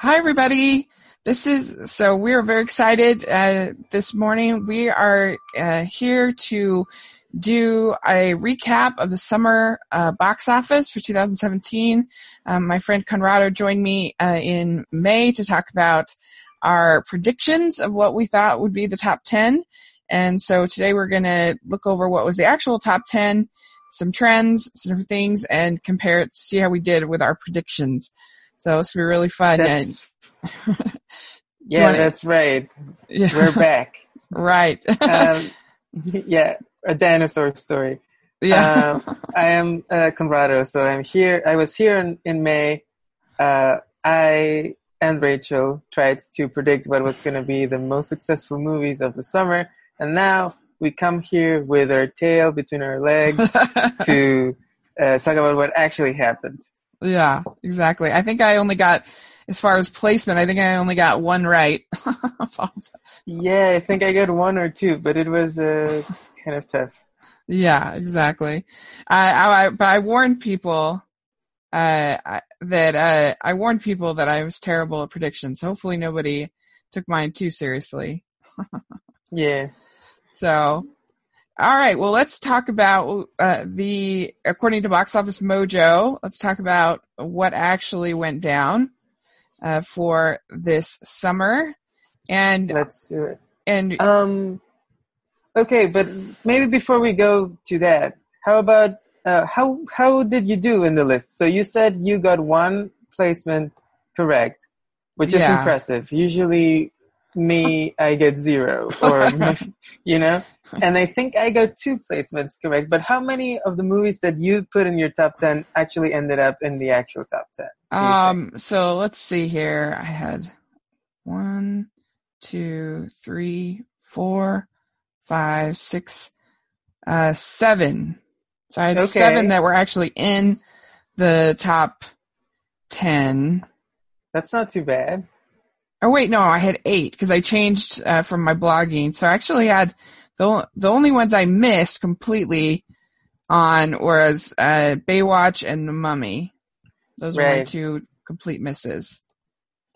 Hi, everybody. This is so we are very excited uh, this morning. We are uh, here to do a recap of the summer uh, box office for 2017. Um, my friend Conrado joined me uh, in May to talk about our predictions of what we thought would be the top 10. And so today we're going to look over what was the actual top 10, some trends, some different things, and compare it to see how we did with our predictions. So it's to be really fun. That's, yeah, wanna, that's right. Yeah. We're back. right. um, yeah, a dinosaur story. Yeah. um, I am uh, Conrado, so I'm here. I was here in, in May. Uh, I and Rachel tried to predict what was going to be the most successful movies of the summer, and now we come here with our tail between our legs to uh, talk about what actually happened. Yeah, exactly. I think I only got, as far as placement, I think I only got one right. yeah, I think I got one or two, but it was uh, kind of tough. Yeah, exactly. I, I, but I warned people uh, that uh, I warned people that I was terrible at predictions. Hopefully, nobody took mine too seriously. yeah. So, all right. Well, let's talk about uh, the according to Box Office Mojo. Let's talk about what actually went down uh, for this summer. And let's do it. And um, okay, but maybe before we go to that, how about uh, how how did you do in the list? So you said you got one placement correct, which is yeah. impressive. Usually me, I get zero, or you know. And I think I got two placements correct. But how many of the movies that you put in your top ten actually ended up in the actual top ten? Um. So let's see here. I had one, two, three, four, five, six, uh, seven. So I had okay. seven that were actually in the top ten. That's not too bad. Oh wait, no, I had eight because I changed uh, from my blogging. So I actually had the the only ones I missed completely on was uh, Baywatch and The Mummy. Those right. were my two complete misses.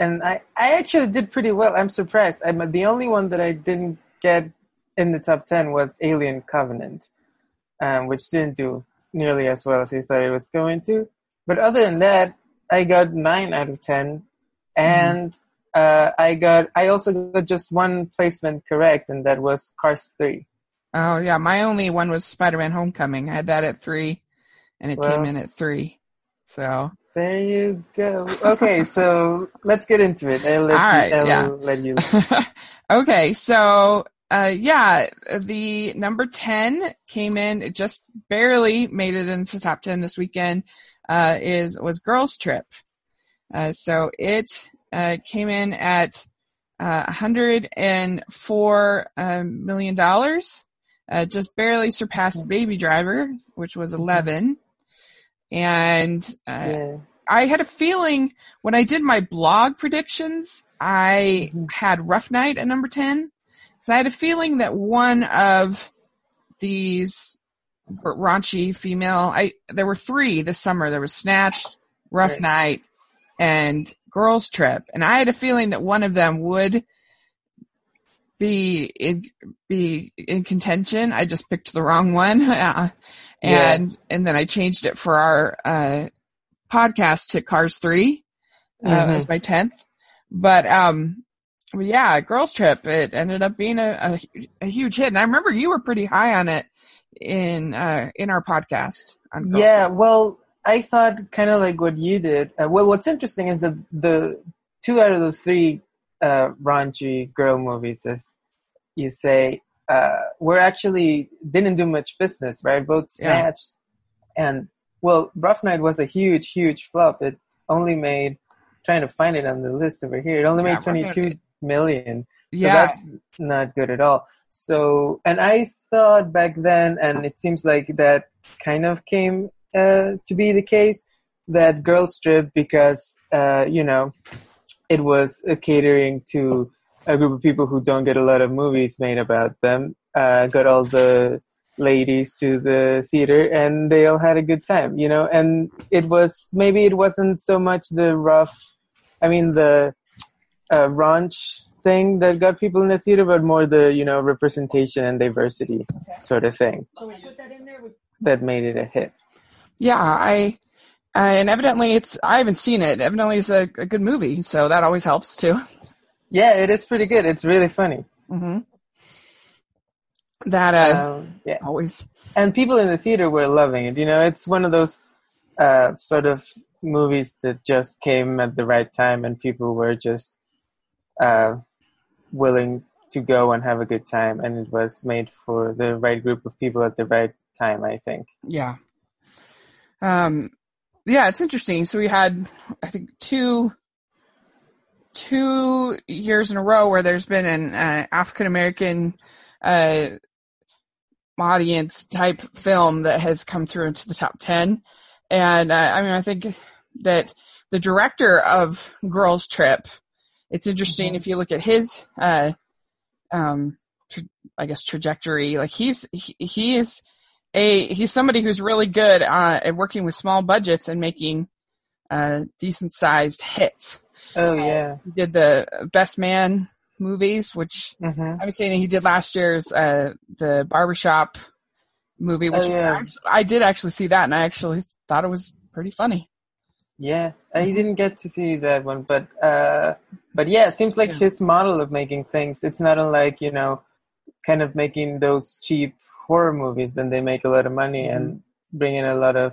And I, I actually did pretty well. I'm surprised. I'm the only one that I didn't get in the top ten was Alien Covenant, um, which didn't do nearly as well as I thought it was going to. But other than that, I got nine out of ten, mm-hmm. and mm-hmm uh, I got I also got just one placement correct, and that was Cars Three. Oh yeah, my only one was Spider-Man: Homecoming. I had that at three, and it well, came in at three. So there you go. Okay, so let's get into it. I'll let All right, you, yeah. let you. okay, so uh, yeah, the number ten came in. It just barely made it into top ten this weekend. Uh, is was Girls Trip. Uh, so it uh, came in at uh, 104 um, million dollars, uh, just barely surpassed Baby Driver, which was 11. And uh, yeah. I had a feeling when I did my blog predictions, I mm-hmm. had Rough Night at number 10. So I had a feeling that one of these raunchy female, I there were three this summer. There was Snatched, Rough right. Night, and girls trip, and I had a feeling that one of them would be in be in contention. I just picked the wrong one, and yeah. and then I changed it for our uh, podcast to Cars Three uh, mm-hmm. as my tenth. But um, yeah, girls trip. It ended up being a, a, a huge hit, and I remember you were pretty high on it in uh, in our podcast. yeah, trip. well, I thought kind of like what you did. Uh, well, what's interesting is that the two out of those three uh, raunchy girl movies, as you say, uh, were actually didn't do much business, right? Both Snatched yeah. and well, Rough Night was a huge, huge flop. It only made trying to find it on the list over here. It only yeah, made twenty two million. So yeah. that's not good at all. So, and I thought back then, and it seems like that kind of came uh, to be the case that girls trip because uh, you know it was catering to a group of people who don't get a lot of movies made about them. Uh, got all the ladies to the theater and they all had a good time, you know. And it was maybe it wasn't so much the rough I mean the uh, raunch thing that got people in the theater, but more the you know representation and diversity sort of thing that made it a hit. Yeah, I uh, and evidently it's I haven't seen it. Evidently it's a, a, good movie, so that always helps too. Yeah, it is pretty good. It's really funny. Mm-hmm. That uh, Um, yeah, always and people in the theater were loving it. You know, it's one of those uh, sort of movies that just came at the right time, and people were just uh, willing to go and have a good time, and it was made for the right group of people at the right time. I think. yeah. Um, yeah, it's interesting. So we had I think two two years in a row where there's been an uh, African American uh, audience type film that has come through into the top 10. And uh, I mean, I think that the director of Girls Trip, it's interesting Mhm. if you look at his, uh, um, tra- I guess trajectory, like he's, he, he is a, he's somebody who's really good uh, at working with small budgets and making uh, decent sized hits. Oh yeah. He did the Best Man movies, which hmm I was saying he did last year's uh, the barbershop movie, which Oh, yeah. I did actually see that, and I actually thought it was pretty funny. Yeah, I didn't get to see that one, but uh, but yeah, it seems like Yeah. his model of making things. It's not unlike you know, kind of making those cheap horror movies. Then they make a lot of money and bring in a lot of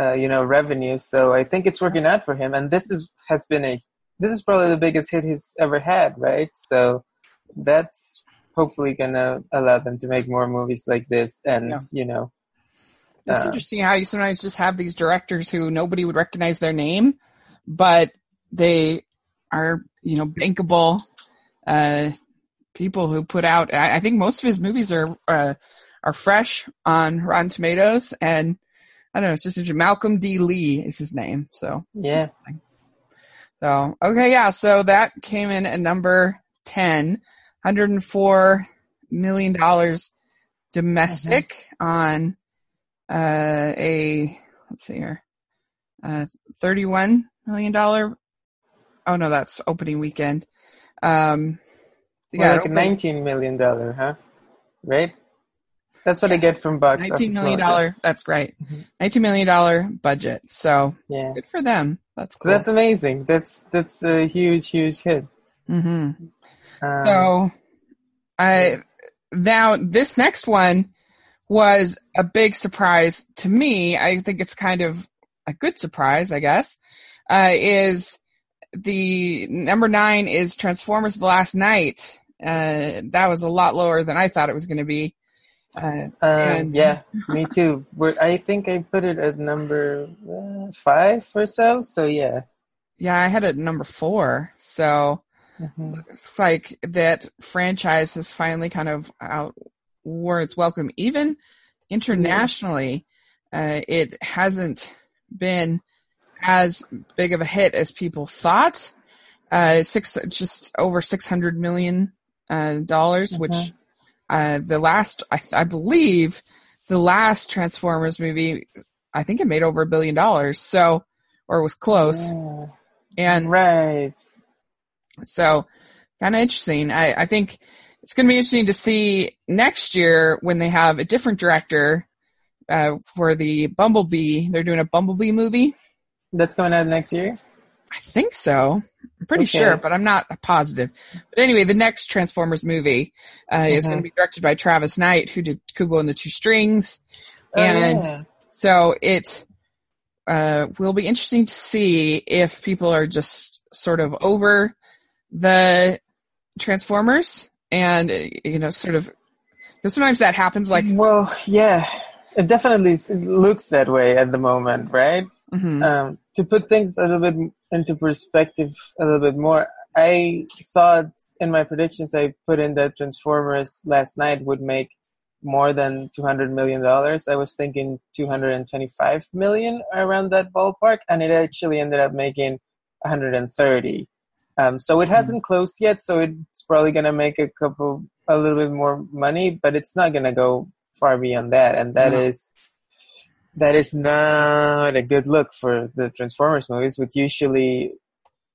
uh, you know revenue. So I think it's working out for him. And this is has been a this is probably the biggest hit he's ever had, right? So that's hopefully gonna allow them to make more movies like this, and Yeah. you know, It's Uh, interesting how you sometimes just have these directors who nobody would recognize their name, but they are you know bankable uh, people who put out. I, I think most of his movies are uh, are fresh on Rotten Tomatoes, and I don't know. It's just. Malcolm D. Lee is his name, so. yeah, So, okay, yeah, so that came in at number 10, $104 million domestic on uh, a, let's see here, uh, $31 million. Oh, no, that's opening weekend. Um, yeah, like nineteen million dollar, huh? Right? That's what I get from $19 office million, Mojo. that's right. Mhm. $19 million budget. So, Yeah. good for them. That's So that's amazing. That's that's a huge, huge hit. Mm-hmm. Um, So, I now this next one was a big surprise to me. I think it's kind of a good surprise, I guess. Uh, is the number nine is Transformers: The Last Knight. Uh, that was a lot lower than I thought it was going to be. Uh, um, and- yeah, me too. We're, I think I put it at number uh, five or so. So yeah. yeah, I had it at number four. So Mhm. it's like that franchise has finally kind of out where it's welcome. Even internationally, uh, it hasn't been as big of a hit as people thought. Uh, six, just over six hundred million uh, dollars, which Mhm. uh, the last, I, I believe, the last Transformers movie, I think it made over a billion dollars. So, or was close, Yeah. and right. so, kind of interesting. I, I think it's going to be interesting to see next year when they have a different director uh, for the Bumblebee. They're doing a Bumblebee movie. That's coming out next year. I think so. I'm pretty Okay. sure, but I'm not positive. But anyway, the next Transformers movie uh, is Mhm. going to be directed by Travis Knight, who did Kubo and the Two Strings. Oh, And- yeah. So it uh, will be interesting to see if people are just sort of over the Transformers and, you know, sort of, because sometimes that happens like, well, yeah, it definitely looks that way at the moment, right? mhm, um, to put things a little bit into perspective a little bit more, I thought in my predictions I put in that Transformers Last Knight would make more than two hundred million dollars. I was thinking two hundred and twenty-five million around that ballpark, and it actually ended up making one hundred and thirty. Um, so it hasn't closed yet, so it's probably gonna make a couple, a little bit more money, but it's not gonna go far beyond that, and that No. is that is not a good look for the Transformers movies, which usually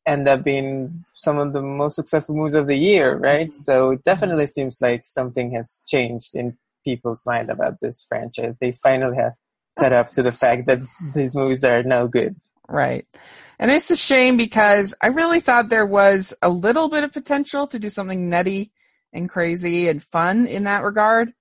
end up being some of the most successful movies of the year, right? Mm-hmm. So it definitely seems like something has changed in people's mind about this franchise. They finally have caught up to the fact that these movies are no good. Right. And it's a shame because I really thought there was a little bit of potential to do something nutty and crazy and fun in that regard.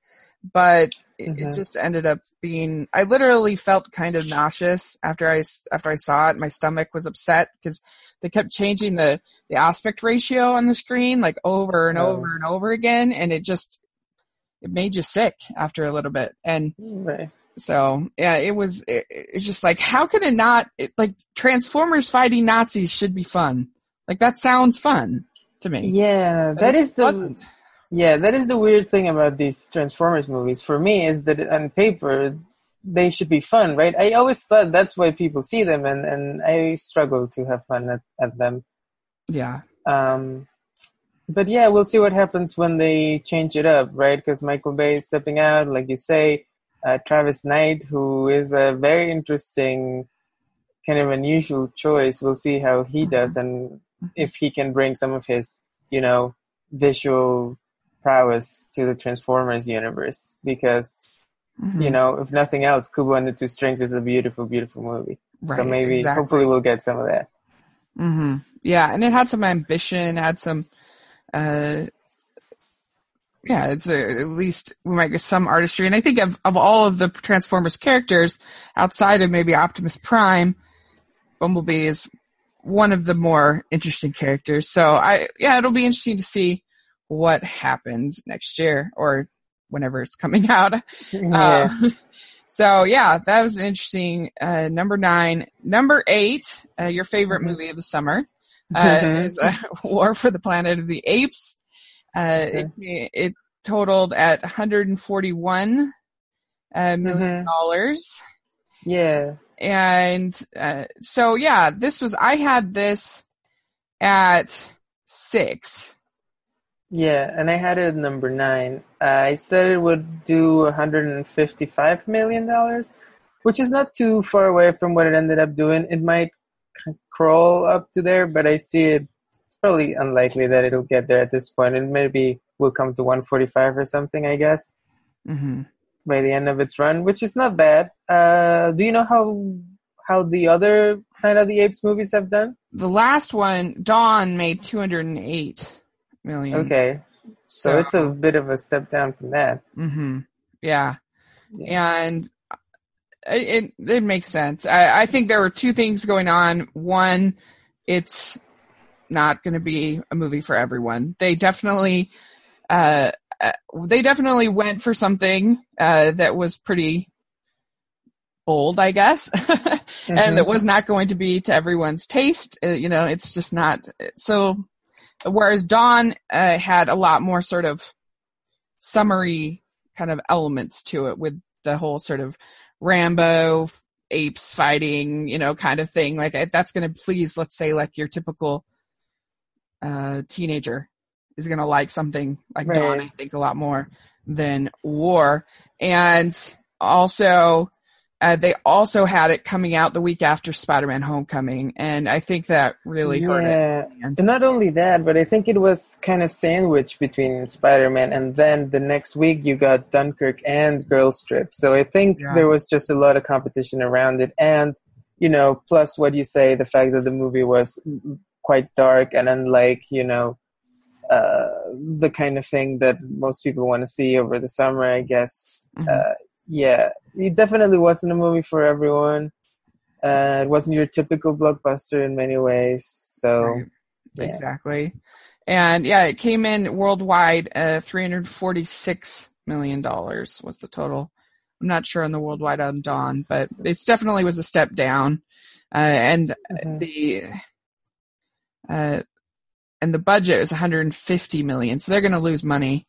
But it, it Mhm. just ended up being, I literally felt kind of nauseous after I, after I saw it. My stomach was upset because they kept changing the, the aspect ratio on the screen like over and Oh. over and over again. And it just, it made you sick after a little bit. And Right. so yeah, it was. It, it's just like, how could it not? It, like Transformers fighting Nazis should be fun. Like that sounds fun to me. Yeah, that it is the wasn't. Yeah that is the weird thing about these Transformers movies. For me, is that on paper they should be fun, right? I always thought that's why people see them, and and I struggle to have fun at, at them. Yeah, Um, but yeah, we'll see what happens when they change it up, right? Because Michael Bay is stepping out, like you say. Uh, Travis Knight, who is a very interesting, kind of unusual choice. We'll see how he does and if he can bring some of his, you know, visual prowess to the Transformers universe. Because, Mhm. you know, if nothing else, Kubo and the Two Strings is a beautiful, beautiful movie. right. so maybe, exactly. hopefully, we'll get some of that. hmm Yeah, and it had some ambition, had some, uh, yeah, it's a, at least we might get some artistry. And I think of, of all of the Transformers characters outside of maybe Optimus Prime, Bumblebee is one of the more interesting characters. So I, yeah, it'll be interesting to see what happens next year or whenever it's coming out. yeah. Uh, so yeah, that was an interesting uh, number nine. Number eight, uh, your favorite Mhm. movie of the summer, uh, Mhm. is uh, War for the Planet of the Apes. Uh, it, it totaled at 141 uh, million Mhm. dollars, yeah. and uh, so yeah, this was I had this at six. Yeah, and I had it at number nine. I said it would do 155 million dollars, which is not too far away from what it ended up doing. It might crawl up to there, but I see it. It's probably unlikely that it'll get there at this point. It maybe will come to 145 or something. I guess hmm by the end of its run, which is not bad. Uh, do you know how how the other Planet of the Apes movies have done? The last one, Dawn, made 208 million. Okay, so it's a bit of a step down from that. hmm Yeah. Yeah. And it, it, it makes sense. I, I think there were two things going on. One, it's not going to be a movie for everyone. They definitely, uh, uh, they definitely went for something, uh, that was pretty bold, I guess. and Mhm. it was not going to be to everyone's taste. Uh, you know, it's just not. So, whereas Dawn uh, had a lot more sort of summery kind of elements to it with the whole sort of Rambo apes fighting, you know, kind of thing. Like that's going to please, let's say, like your typical uh, teenager is going to like something like Dawn. I think a lot more than War, and also uh, they also had it coming out the week after Spider-Man: Homecoming, and I think that really hurt it. yeah. And- not only that, but I think it was kind of sandwiched between Spider-Man and then the next week you got Dunkirk and Girls Trip. So I think Yeah. there was just a lot of competition around it. And, you know, plus what you say, the fact that the movie was quite dark and unlike, you know, uh, the kind of thing that most people want to see over the summer, I guess. Mhm. Uh, yeah, it definitely wasn't a movie for everyone. Uh, it wasn't your typical blockbuster in many ways. So, Right. yeah. Exactly. And yeah, it came in worldwide, uh, $346 million was the total. I'm not sure on the worldwide on Dawn, but it definitely was a step down. Uh, and Mhm. the, uh, and the budget is 150 million. So they're going to lose money,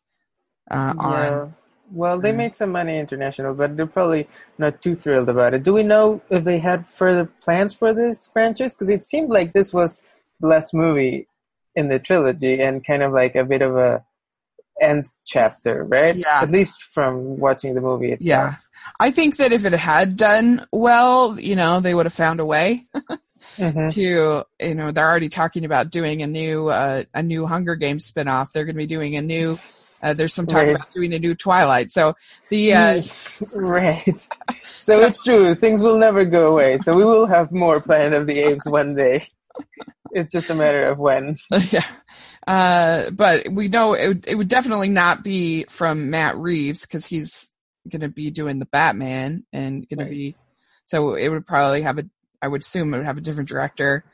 uh, on, Yeah. Well, they Mm. made some money international, but they're probably not too thrilled about it. Do we know if they had further plans for this franchise? Because it seemed like this was the last movie in the trilogy and kind of like a bit of a end chapter, right? Yeah. At least from watching the movie itself. yeah. I think that if it had done well, you know, they would have found a way. Mhm. to you know they're already talking about doing a new uh, a new Hunger Games spinoff. They're going to be doing a new. Uh, there's some talk Right. about doing a new Twilight. So the uh, right. So, So- it's true. Things will never go away. So we will have more Planet of the Apes one day. It's just a matter of when. yeah. Uh, but we know it, would- it would definitely not be from Matt Reeves because he's going to be doing the Batman and going Right. to be. So it would probably have a. I would assume it would have a different director,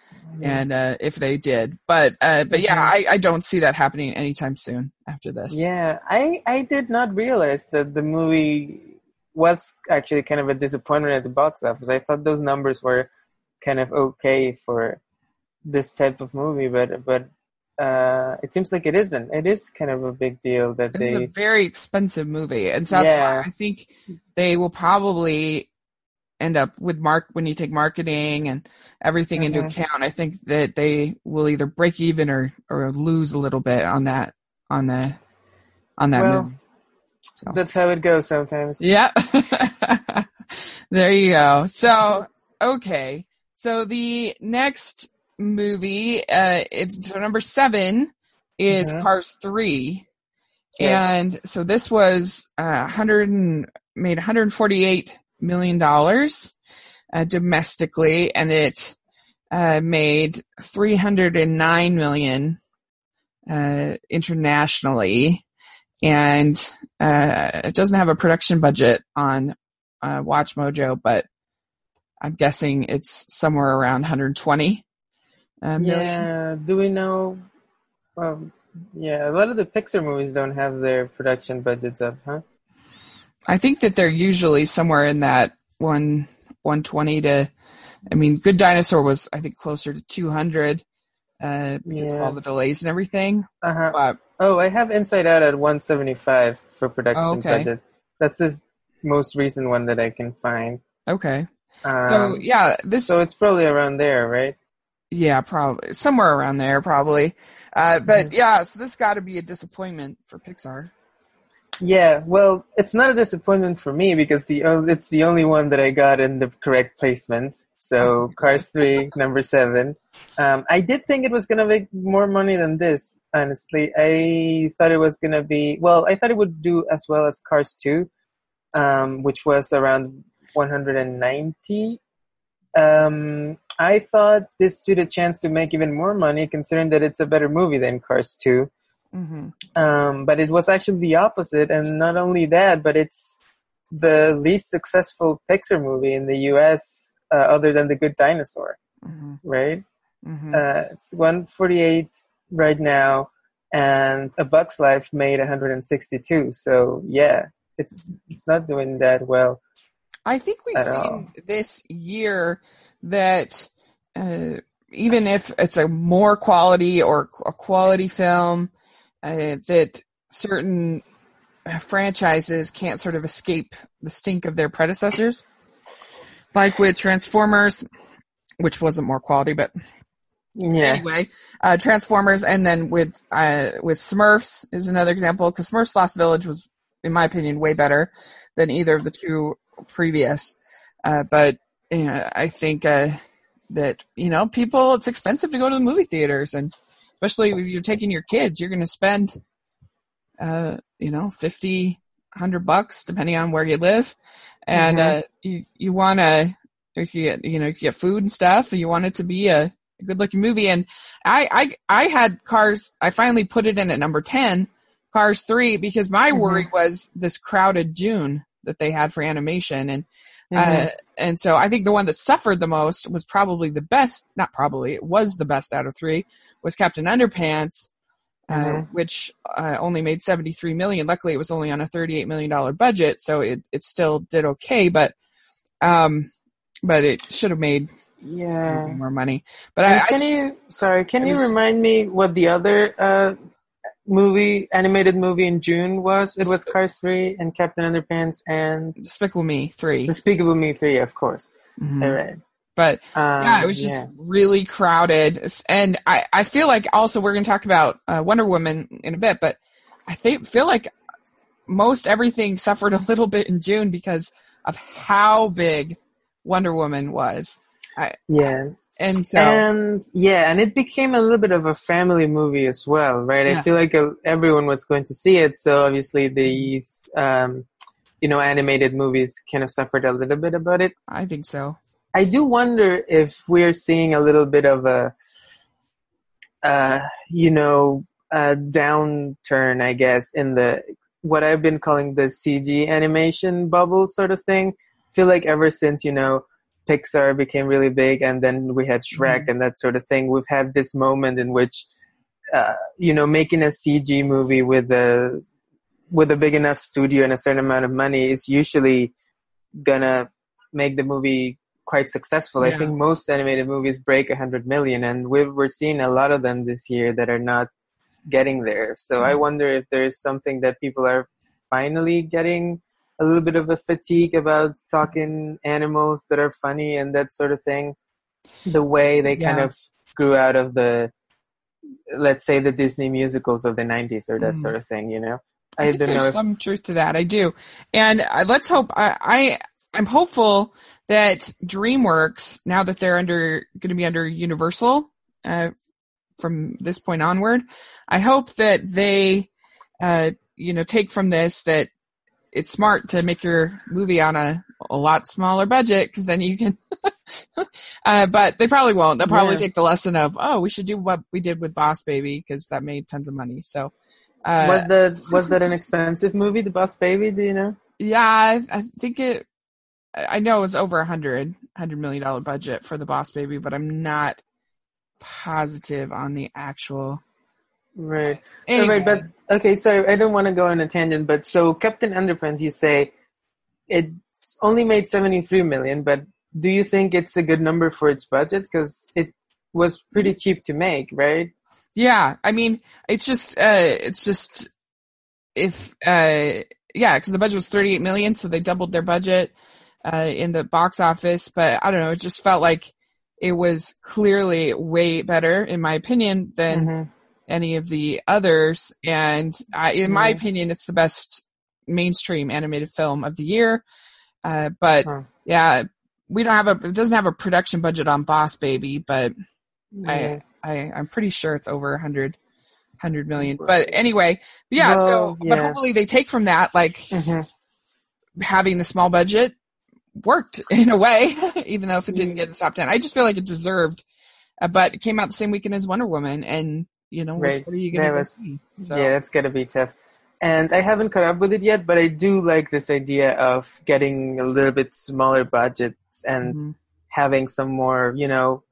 and uh, if they did, but uh, but yeah, I, I don't see that happening anytime soon after this. Yeah, I I did not realize that the movie was actually kind of a disappointment at the box office. I thought those numbers were kind of okay for this type of movie, but but uh, it seems like it isn't. It is kind of a big deal that they It's a very expensive movie, and so that's Yeah. why I think they will probably end up with mark when you take marketing and everything into Mhm. account. I think that they will either break even or or lose a little bit on that on the on that Well, movie. That's how it goes sometimes. Yeah. there you go. So, okay. So the next movie, uh, it's so number seven is Mhm. Cars 3. Yes. And so this was, uh, 100 and made 148 million dollars, uh, domestically and it, uh, made 309 million, uh, internationally and uh, it doesn't have a production budget on uh, Watch Mojo, but I'm guessing it's somewhere around 120 uh, million. Yeah. Do we know? Well, yeah. A lot of the Pixar movies don't have their production budgets up, huh? I think that they're usually somewhere in that one 120 to. I mean, Good Dinosaur was I think closer to 200 uh, because of all the delays and everything. Uh huh. But Oh, I have Inside Out at 175 for production Oh, okay. budget. That's the most recent one that I can find. okay, Um, so yeah, this So it's probably around there, right? yeah probably somewhere around there probably. Uh, but Mhm. yeah, so this got to be a disappointment for Pixar. Yeah. Well, it's not a disappointment for me because the oh, it's the only one that I got in the correct placement. So Cars 3, number seven. Um, I did think it was gonna make more money than this. Honestly, I thought it was gonna be well. I thought it would do as well as Cars 2, um, which was around 190. Um, I thought this stood a chance to make even more money, considering that it's a better movie than Cars 2. Hmm Um, but it was actually the opposite, and not only that, but it's the least successful Pixar movie in the U.S. Uh, other than The Good Dinosaur, hmm right? hmm Uh, it's 148 right now, and A Bug's Life made 162. So yeah, it's it's not doing that well. I think we've seen all. this year that uh, even if it's a more quality or a quality film, uh, that certain franchises can't sort of escape the stink of their predecessors. Like with Transformers, which wasn't more quality, but Yeah, anyway, uh, Transformers, and then with uh, with Smurfs is another example because Smurfs Lost Village was, in my opinion, way better than either of the two previous. Uh, but you know, I think uh, that you know people, it's expensive to go to the movie theaters, and especially if you're taking your kids, you're going to spend, uh, you know, fifty, hundred bucks depending on where you live, and Mhm. uh, you you want to. If you get, you know, you get food and stuff, and you want it to be a, a good looking movie. And I, I, I had Cars. I finally put it in at number ten, Cars three, because my Mhm. worry was this crowded June that they had for animation, and Mhm. uh, and so I think the one that suffered the most was probably the best. Not probably, it was the best out of three. Was Captain Underpants, uh, Mhm. which uh, only made seventy three million. Luckily, it was only on a thirty eight million dollar budget, so it it still did okay. But um, but it should have made yeah. more money. But And I, I can just- you sorry? Can you remind me what the other uh, movie animated movie in June was? It was Cars three and Captain Underpants and Despicable Me three. Despicable Me three, of course. Mhm. All right. But Um, yeah, it was just really crowded. And I, I feel like also we're going to talk about uh, Wonder Woman in a bit, but I think, feel like most everything suffered a little bit in June because of how big Wonder Woman was. yeah. And so, and yeah, and it became a little bit of a family movie as well, right? I feel like uh, everyone was going to see it, so obviously these, um, you know, animated movies kind of suffered a little bit about it. I think so. I do wonder if we're seeing a little bit of a, uh, you know, a downturn, I guess, in the what I've been calling the CG animation bubble sort of thing. feel like ever since you know Pixar became really big, and then we had Shrek Mhm. and that sort of thing, we've had this moment in which, uh, you know, making a CG movie with a with a big enough studio and a certain amount of money is usually gonna make the movie quite successful. I think most animated movies break a hundred million, and we're we're seeing a lot of them this year that are not getting there. So I Mhm. wonder if there's something that people are finally getting a little bit of a fatigue about talking animals that are funny and that sort of thing. The way they kind of grew out of the, let's say, the Disney musicals of the '90s or that Mhm. sort of thing. You know, I, I, think don't there's know. If, some truth to that. I do, and uh, let's hope. I, I I'm hopeful that DreamWorks, now that they're under going to be under Universal uh, from this point onward, I hope that they, uh, you know, take from this that it's smart to make your movie on a a lot smaller budget because then you can. uh, but they probably won't. They'll probably Yeah. take the lesson of, oh, we should do what we did with Boss Baby because that made tons of money. So. Uh, was that was that an expensive movie, The Boss Baby? Do you know? Yeah, I, I think it. I know it was over a hundred hundred million dollar budget for the Boss Baby, but I'm not positive on the actual. Right. Anyway, Right, but okay, sorry, I don't want to go on a tangent, but so Captain Underpants, you say it's only made 73 million, but do you think it's a good number for its budget? Because it was pretty cheap to make, right? yeah, I mean, it's just, uh, it's just if, uh, yeah, because the budget was 38 million, so they doubled their budget uh, in the box office. But I don't know, it just felt like it was clearly way better, in my opinion, than Mhm. Any of the others. And I, in my Mhm. opinion, it's the best mainstream animated film of the year. Uh, but Huh. yeah, we don't have a, it doesn't have a production budget on Boss Baby, but Yeah. I, I'm pretty sure it's over a hundred, hundred million. But anyway, yeah, so, Well, but yeah. hopefully they take from that, like Mhm. having the small budget worked in a way, even though if it didn't get in the top 10. I just feel like it deserved, uh, but it came out the same weekend as Wonder Woman and, you know, what- Right. what are you going to? So, Yeah, that's gotta be tough. And I haven't caught up with it yet, but I do like this idea of getting a little bit smaller budgets and mhm. having some more, you know,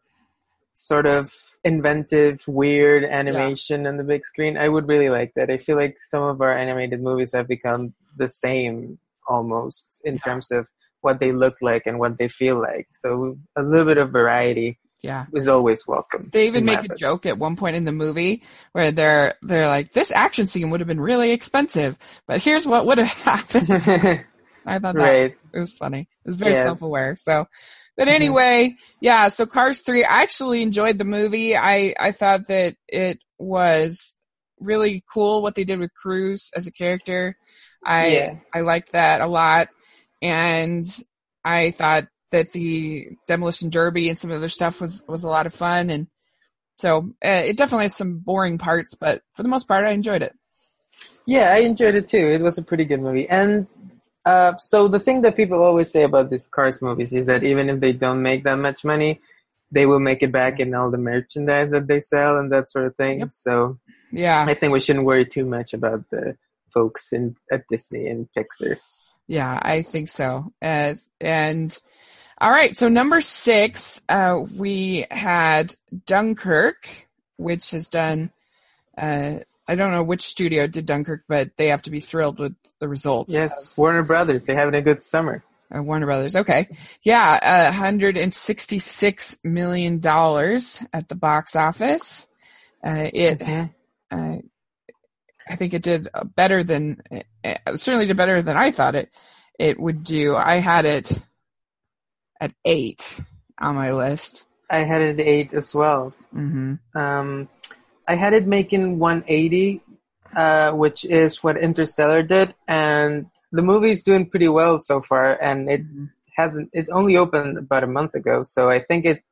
sort of inventive, weird animation on the big screen. I would really like that. I feel like some of our animated movies have become the same almost in Yeah. terms of what they look like and what they feel like. So a little bit of variety yeah. is always welcome. They even make a joke at one point in the movie where they're they're like, "This action scene would have been really expensive, but here's what would have happened." I thought that right. it was funny. It was very Yeah. self-aware. So, but Mhm. anyway, yeah. So Cars three, I actually enjoyed the movie. I I thought that it was really cool what they did with Cruz as a character. I Yeah. I liked that a lot, and I thought that the demolition derby and some other stuff was was a lot of fun, and so uh, it definitely has some boring parts, but for the most part, I enjoyed it. Yeah, I enjoyed it too. It was a pretty good movie. And uh, so the thing that people always say about these Cars movies is that even if they don't make that much money, they will make it back in all the merchandise that they sell and that sort of thing. Yep. So Yeah, I think we shouldn't worry too much about the folks in at Disney and Pixar. Yeah, I think so. Uh, and all right, so number six, uh, we had Dunkirk, which has done. Uh, I don't know which studio did Dunkirk, but they have to be thrilled with the results. Yes, Warner Brothers. They're having a good summer. Uh, Warner Brothers. Okay, yeah, uh, hundred and sixty-six million dollars at the box office. Uh, it Mhm. uh, I think it did better than uh, certainly did better than I thought it it would do. I had it at eight on my list. I had it at eight as well. hmm Um, I had it making 180, uh, which is what Interstellar did, and the movie's doing pretty well so far. And it hasn't. It only opened about a month ago, so I think it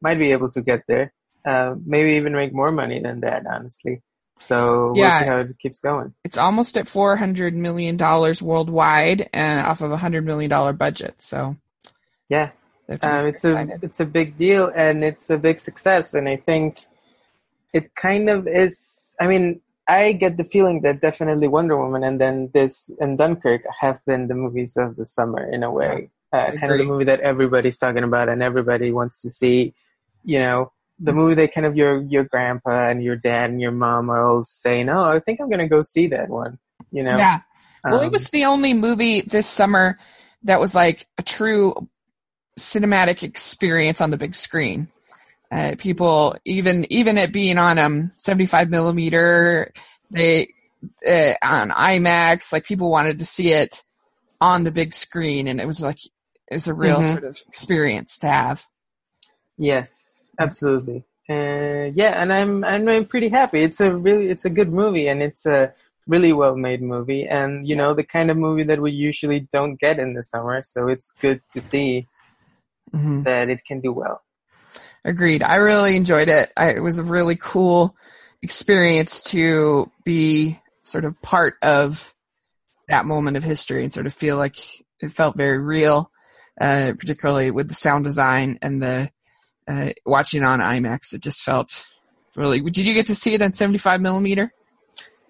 might be able to get there. Uh, maybe even make more money than that, honestly. So we'll Yeah. see how it keeps going. It's almost at four hundred million dollars worldwide, and off of a hundred million dollar budget. So Yeah, they have to be um, it's a it's a big deal and it's a big success. And I think it kind of is. I mean, I get the feeling that definitely Wonder Woman and then this and Dunkirk have been the movies of the summer in a way. Uh, kind of the movie that everybody's talking about and everybody wants to see. You know, the movie that kind of your your grandpa and your dad and your mom are all saying, "Oh, I think I'm gonna go see that one." You know, Yeah. Well, it Um, was the only movie this summer that was like a true cinematic experience on the big screen. Uh, people, even even it being on um 75 millimeter, they uh, on IMAX, like people wanted to see it on the big screen, and it was like it was a real Mhm. sort of experience to have. Yes, absolutely. Uh, yeah, and I'm, I'm I'm pretty happy. It's a really it's a good movie and it's a really well made movie and you know the kind of movie that we usually don't get in the summer. So it's good to see Mm-hmm. that it can do well. Agreed. I really enjoyed it. I, it was a really cool experience to be sort of part of that moment of history and sort of feel like it felt very real, uh, particularly with the sound design and the uh, watching on IMAX. It just felt really. Did you get to see it on 75 millimeter?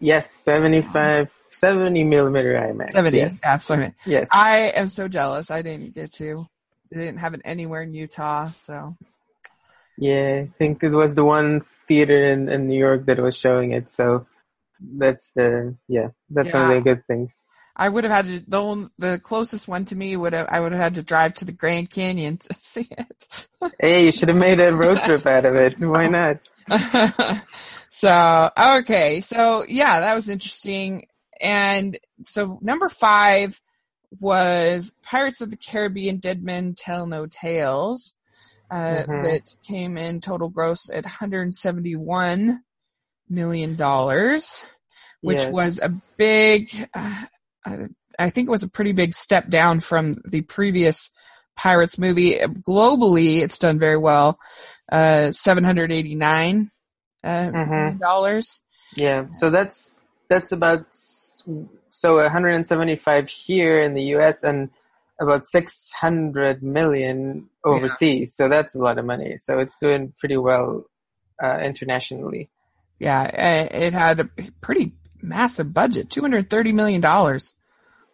Yes, 75, 70 millimeter IMAX. 70. Yes. Absolutely. yes. I am so jealous. I didn't get to. They didn't have it anywhere in Utah, so Yeah, I think it was the one theater in, in New York that was showing it. So that's the yeah, that's one of the good things. I would have had to the one, the closest one to me would have I would have had to drive to the Grand Canyon to see it. Hey, you should have made a road trip out of it. Why not? so okay, so yeah, that was interesting. And so number five was Pirates of the Caribbean: Dead Men Tell No Tales. Uh, Mhm. That came in total gross at 171 million dollars, which Yes. was a big. Uh, uh, I think it was a pretty big step down from the previous Pirates movie. Globally, it's done very well. Uh, 789 uh, Mhm. million dollars. Yeah, so that's that's about so 175 here in the U.S. and about 600 million overseas. So that's a lot of money. So it's doing pretty well uh, internationally. Yeah, it had a pretty massive budget, 230 million dollars.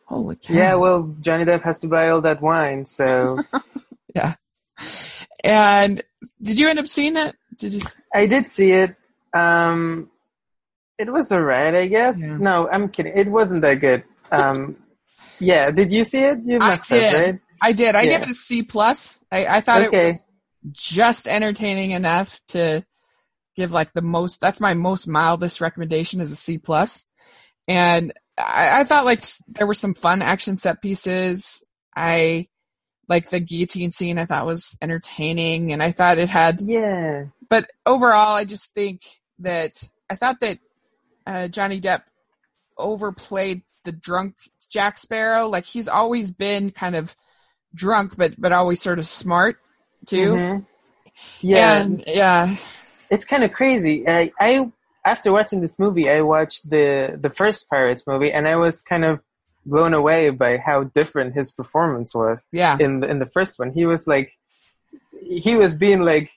Holy cow! Yeah, well, Johnny Depp has to buy all that wine, so yeah. And did you end up seeing that? Did you? I did see it. Um, it was alright, I guess. Yeah. No, I'm kidding. It wasn't that good. Um, yeah, did you see it? You I must have, did. right? I did. I Yeah. give it a C plus. I, I thought it was just entertaining enough to give like the most. That's my most mildest recommendation is a C plus. And I, I thought like there were some fun action set pieces. I like the guillotine scene. I thought was entertaining, and I thought it had Yeah. but overall, I just think that I thought that uh, Johnny Depp overplayed the drunk Jack Sparrow. Like he's always been kind of drunk, but but always sort of smart too. Mhm. Yeah. and, yeah, it's kind of crazy. I, I after watching this movie, I watched the the first Pirates movie, and I was kind of blown away by how different his performance was yeah, in the in the first one. He was like, he was being like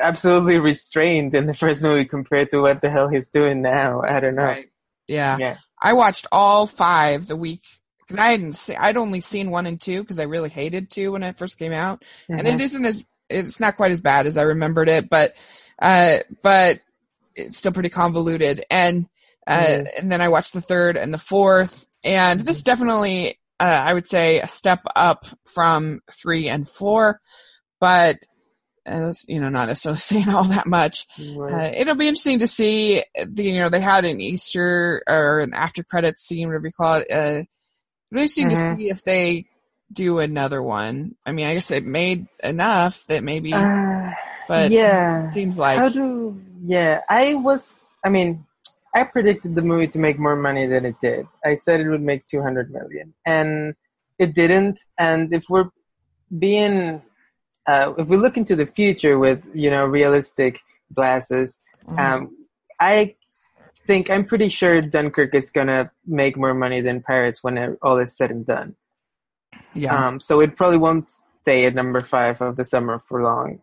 absolutely restrained in the first movie compared to what the hell he's doing now. I don't know. right, yeah. Yeah. I watched all five the week because I hadn't se- I'd only seen one and two because I really hated two when it first came out. and Mhm. it isn't as it's not quite as bad as I remembered it, but uh, but it's still pretty convoluted. And uh, Yes. and then I watched the third and the fourth, and this definitely uh, I would say a step up from three and four, but. That's, you know, not necessarily saying all that much. Right. Uh, it'll be interesting to see. The, you know, they had an Easter or an after credits scene, whatever you call it. Uh, it'll be interesting Mhm. to see if they do another one. I mean, I guess it made enough that maybe, Uh, but yeah. it seems like How do? Yeah, I was. I mean, I predicted the movie to make more money than it did. I said it would make two hundred million, and it didn't. And if we're being uh, if we look into the future with you know realistic glasses, Mhm. um, I think I'm pretty sure Dunkirk is gonna make more money than Pirates when it- all is said and done. yeah. Um, so it probably won't stay at number five of the summer for long.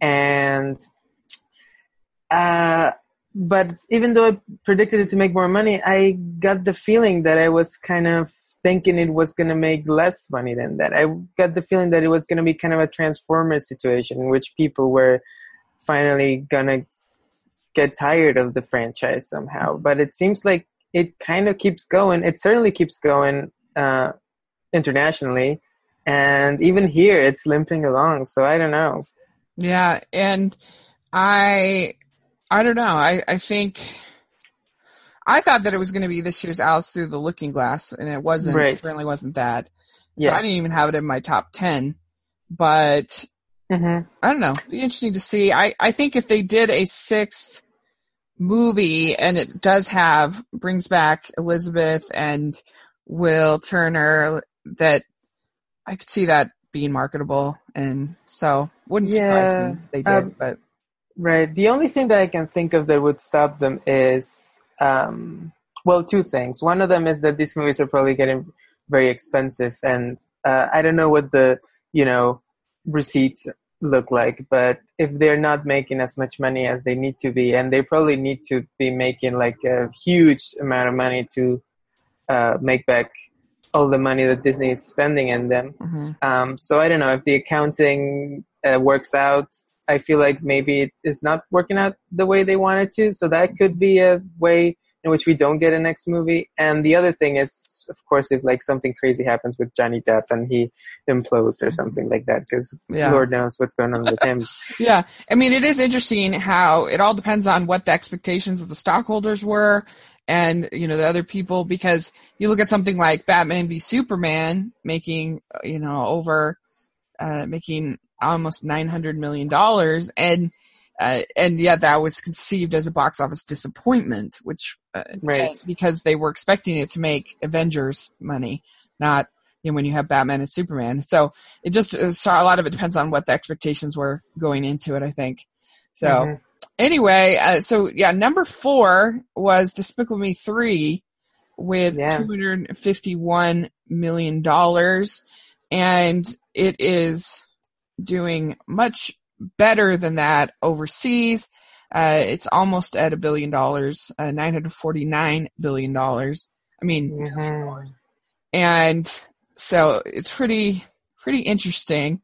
And, uh, but even though I predicted it to make more money, I got the feeling that I was kind of thinking it was going to make less money than that. I got the feeling that it was going to be kind of a transformer situation in which people were finally going to get tired of the franchise somehow. But it seems like it kind of keeps going. It certainly keeps going, uh, internationally. And even here, it's limping along. So I don't know. Yeah, and I I don't know. I I think I thought that it was going to be this year's Alice Through the Looking Glass, and it wasn't. Right. It certainly wasn't that. So I didn't even have it in my top ten. But hmm I don't know. Be interesting to see. I I think if they did a sixth movie and it does have brings back Elizabeth and Will Turner, that I could see that being marketable, and so wouldn't surprise me if they did. um, but Right. The only thing that I can think of that would stop them is, um, well, two things. One of them is that these movies are probably getting very expensive, and uh, I don't know what the you know receipts look like, but if they're not making as much money as they need to be, and they probably need to be making like a huge amount of money to uh, make back all the money that Disney is spending in them. mhm. Um, so I don't know if the accounting uh, works out. I feel like maybe it is not working out the way they want it to. So that could be a way in which we don't get a next movie. And the other thing is, of course, if like something crazy happens with Johnny Depp and he implodes or something like that, because Yeah. Lord knows what's going on with him. Yeah, I mean, it is interesting how it all depends on what the expectations of the stockholders were, and you know the other people. Because you look at something like Batman v Superman making, you know, over uh, making almost nine hundred million dollars, and uh, and yet that was conceived as a box office disappointment, which uh, Right. because they were expecting it to make Avengers money, not you know when you have Batman and Superman. So it just uh, so a lot of it depends on what the expectations were going into it. I think. So Mhm. anyway, uh, so yeah, number four was Despicable Me three with Yeah. two hundred fifty one million dollars, and it is doing much better than that overseas. Uh, it's almost at a billion dollars, uh, nine hundred forty nine billion dollars. I mean, Mhm. and so it's pretty pretty interesting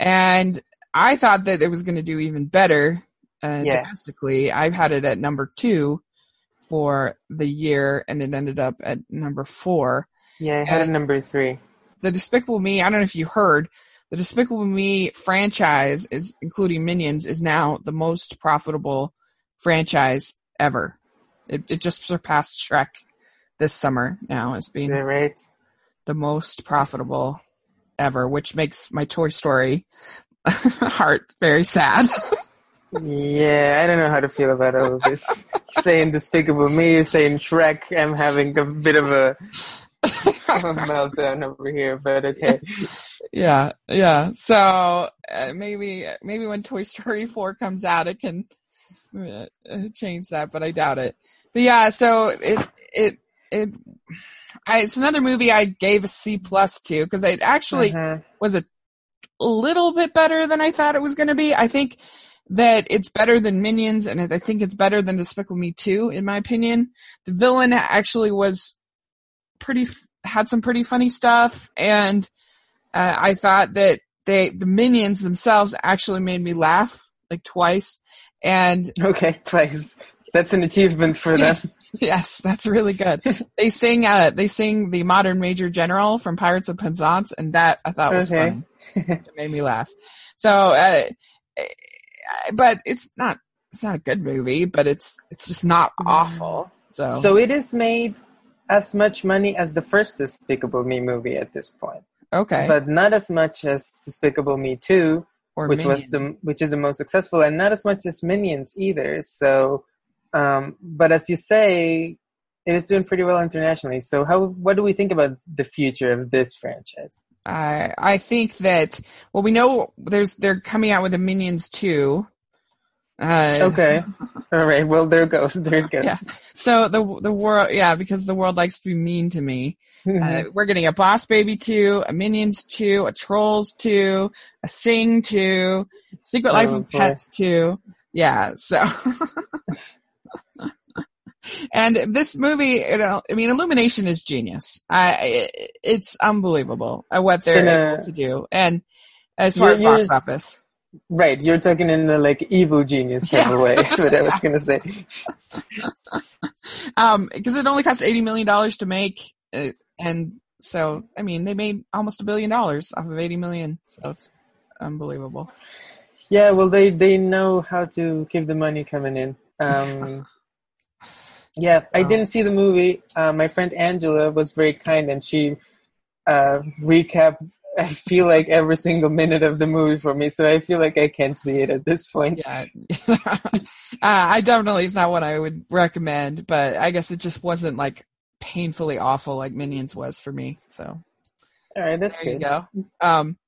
and i thought that it was going to do even better uh, Yeah. domestically i've had it at number two for the year and it ended up at number four Yeah, I had a And- number three. the despicable me i don't know if you heard the despicable me franchise is including minions is now the most profitable franchise ever it, it just surpassed shrek this summer now as being right? the most profitable ever, which makes my Toy Story heart very sad. Yeah, I don't know how to feel about all of this. saying Despicable Me, saying Shrek, I'm having a bit of a, of a meltdown over here, but okay. Yeah, yeah. So uh, maybe maybe when Toy Story four comes out, it can uh, uh, change that, but I doubt it. But yeah, so it it it. I, it's another movie I gave a C plus to because it actually Mhm. was a little bit better than I thought it was going to be. I think that it's better than Minions, and I think it's better than Despicable Me 2, in my opinion. The villain actually was pretty, had some pretty funny stuff, and uh, I thought that they, the Minions themselves actually made me laugh, like twice. And Okay, twice. That's an achievement for them. yes, that's really good. They sing, uh, they sing the modern Major General from Pirates of Penzance, and that I thought was Okay. funny. it made me laugh. So, uh, uh, but it's not it's not a good movie, but it's it's just not awful. So, So it is made as much money as the first Despicable Me movie at this point, okay, but not as much as Despicable Me 2, or which was the which is the most successful, and not as much as Minions either. So, um, but as you say, it is doing pretty well internationally. So, how what do we think about the future of this franchise? I I think that well, we know there's they're coming out with the Minions two. Uh, Okay. All right. Well, there it goes. There it goes. Yeah. So the the world, yeah, because the world likes to be mean to me. Mm-hmm. Uh, we're getting a Boss Baby 2, a Minions 2, a Trolls 2, a Sing 2, Secret Life Oh, of boy. Pets 2. Yeah, so. and this movie, you know, I mean, Illumination is genius. I, it's unbelievable what they're able to do. And as far as box office. Right. You're talking in the like evil genius type of way. Is what I was gonna say. Um, because it only cost $80 million to make. Uh, and so, I mean, they made almost a billion dollars off of 80 million. So it's unbelievable. Yeah. Well, they they know how to keep the money coming in. Um, yeah. I didn't see the movie. Uh, my friend Angela was very kind, and she uh, recapped. I feel like every single minute of the movie for me, so I feel like I can't see it at this point. Yeah. uh, I definitely, it's not what I would recommend, but I guess it just wasn't like painfully awful like Minions was for me. So All right, that's there you good. go. Um,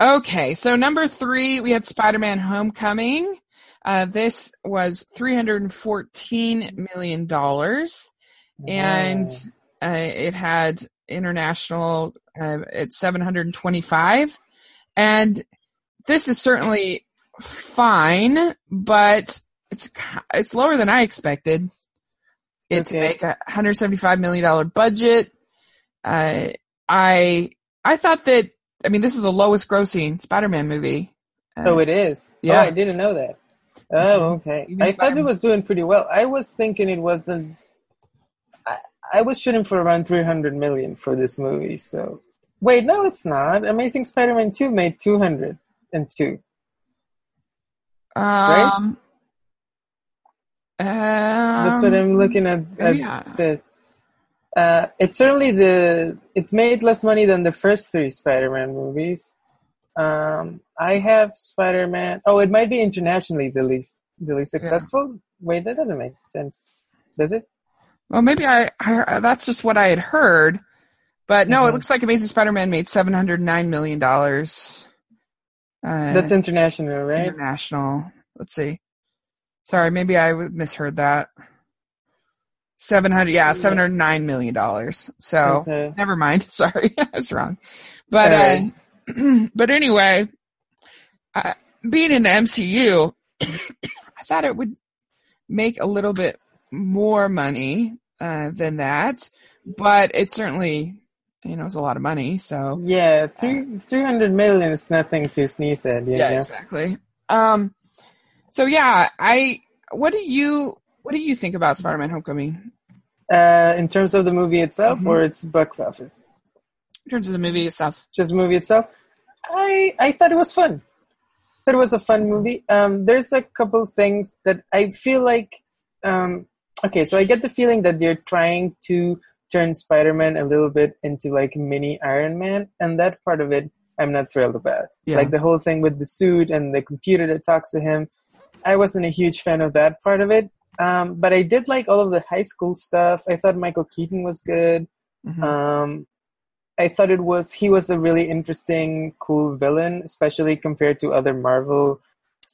okay. So number three, we had Spider-Man Homecoming. Uh, this was $314 million and uh, it had international uh, at 725 and this is certainly fine but it's it's lower than i expected it to make a 175 million dollar budget uh, i i thought that i mean this is the lowest grossing spider-man movie Uh, Oh, it is. Yeah. Oh, I didn't know that. Oh, okay. I thought it was doing pretty well. I was thinking it wasn't. I, I was shooting for around 300 million for this movie. So wait, no, it's not. Amazing Spider-Man 2 made 202. um, That's what um, I'm looking at. at yeah. the, uh, it's certainly the. It made less money than the first three Spider-Man movies. Um, I have Spider-Man. Oh, it might be internationally the least the least successful. Wait, that doesn't make sense, does it? Well, maybe I, I that's just what I had heard, but no, it Mhm. looks like Amazing Spider-Man made seven hundred nine million dollars. Uh, That's international, right? international. Let's see. Sorry, maybe I misheard that. Seven hundred, yeah, seven hundred nine million dollars. So Okay. never mind. Sorry, I was wrong. But uh, but anyway, uh, being in the MCU, I thought it would make a little bit more money uh, than that, but it certainly, you know, it's a lot of money. So Yeah, three three hundred million is nothing to sneeze at. Yeah, know? exactly. Um, so yeah, I. What do you What do you think about Spider-Man: Homecoming Uh, in terms of the movie itself, Mhm. or its box office. in terms of the movie itself? just the movie itself. I I thought it was fun. It was a fun movie. Um, there's a couple things that I feel like. Um, okay, so I get the feeling that they're trying to turn Spider-Man a little bit into like mini Iron Man, and that part of it I'm not thrilled about. Yeah. Like the whole thing with the suit and the computer that talks to him. I wasn't a huge fan of that part of it. Um, but I did like all of the high school stuff. I thought Michael Keaton was good. Mhm. Um, I thought it was he was a really interesting, cool villain, especially compared to other Marvel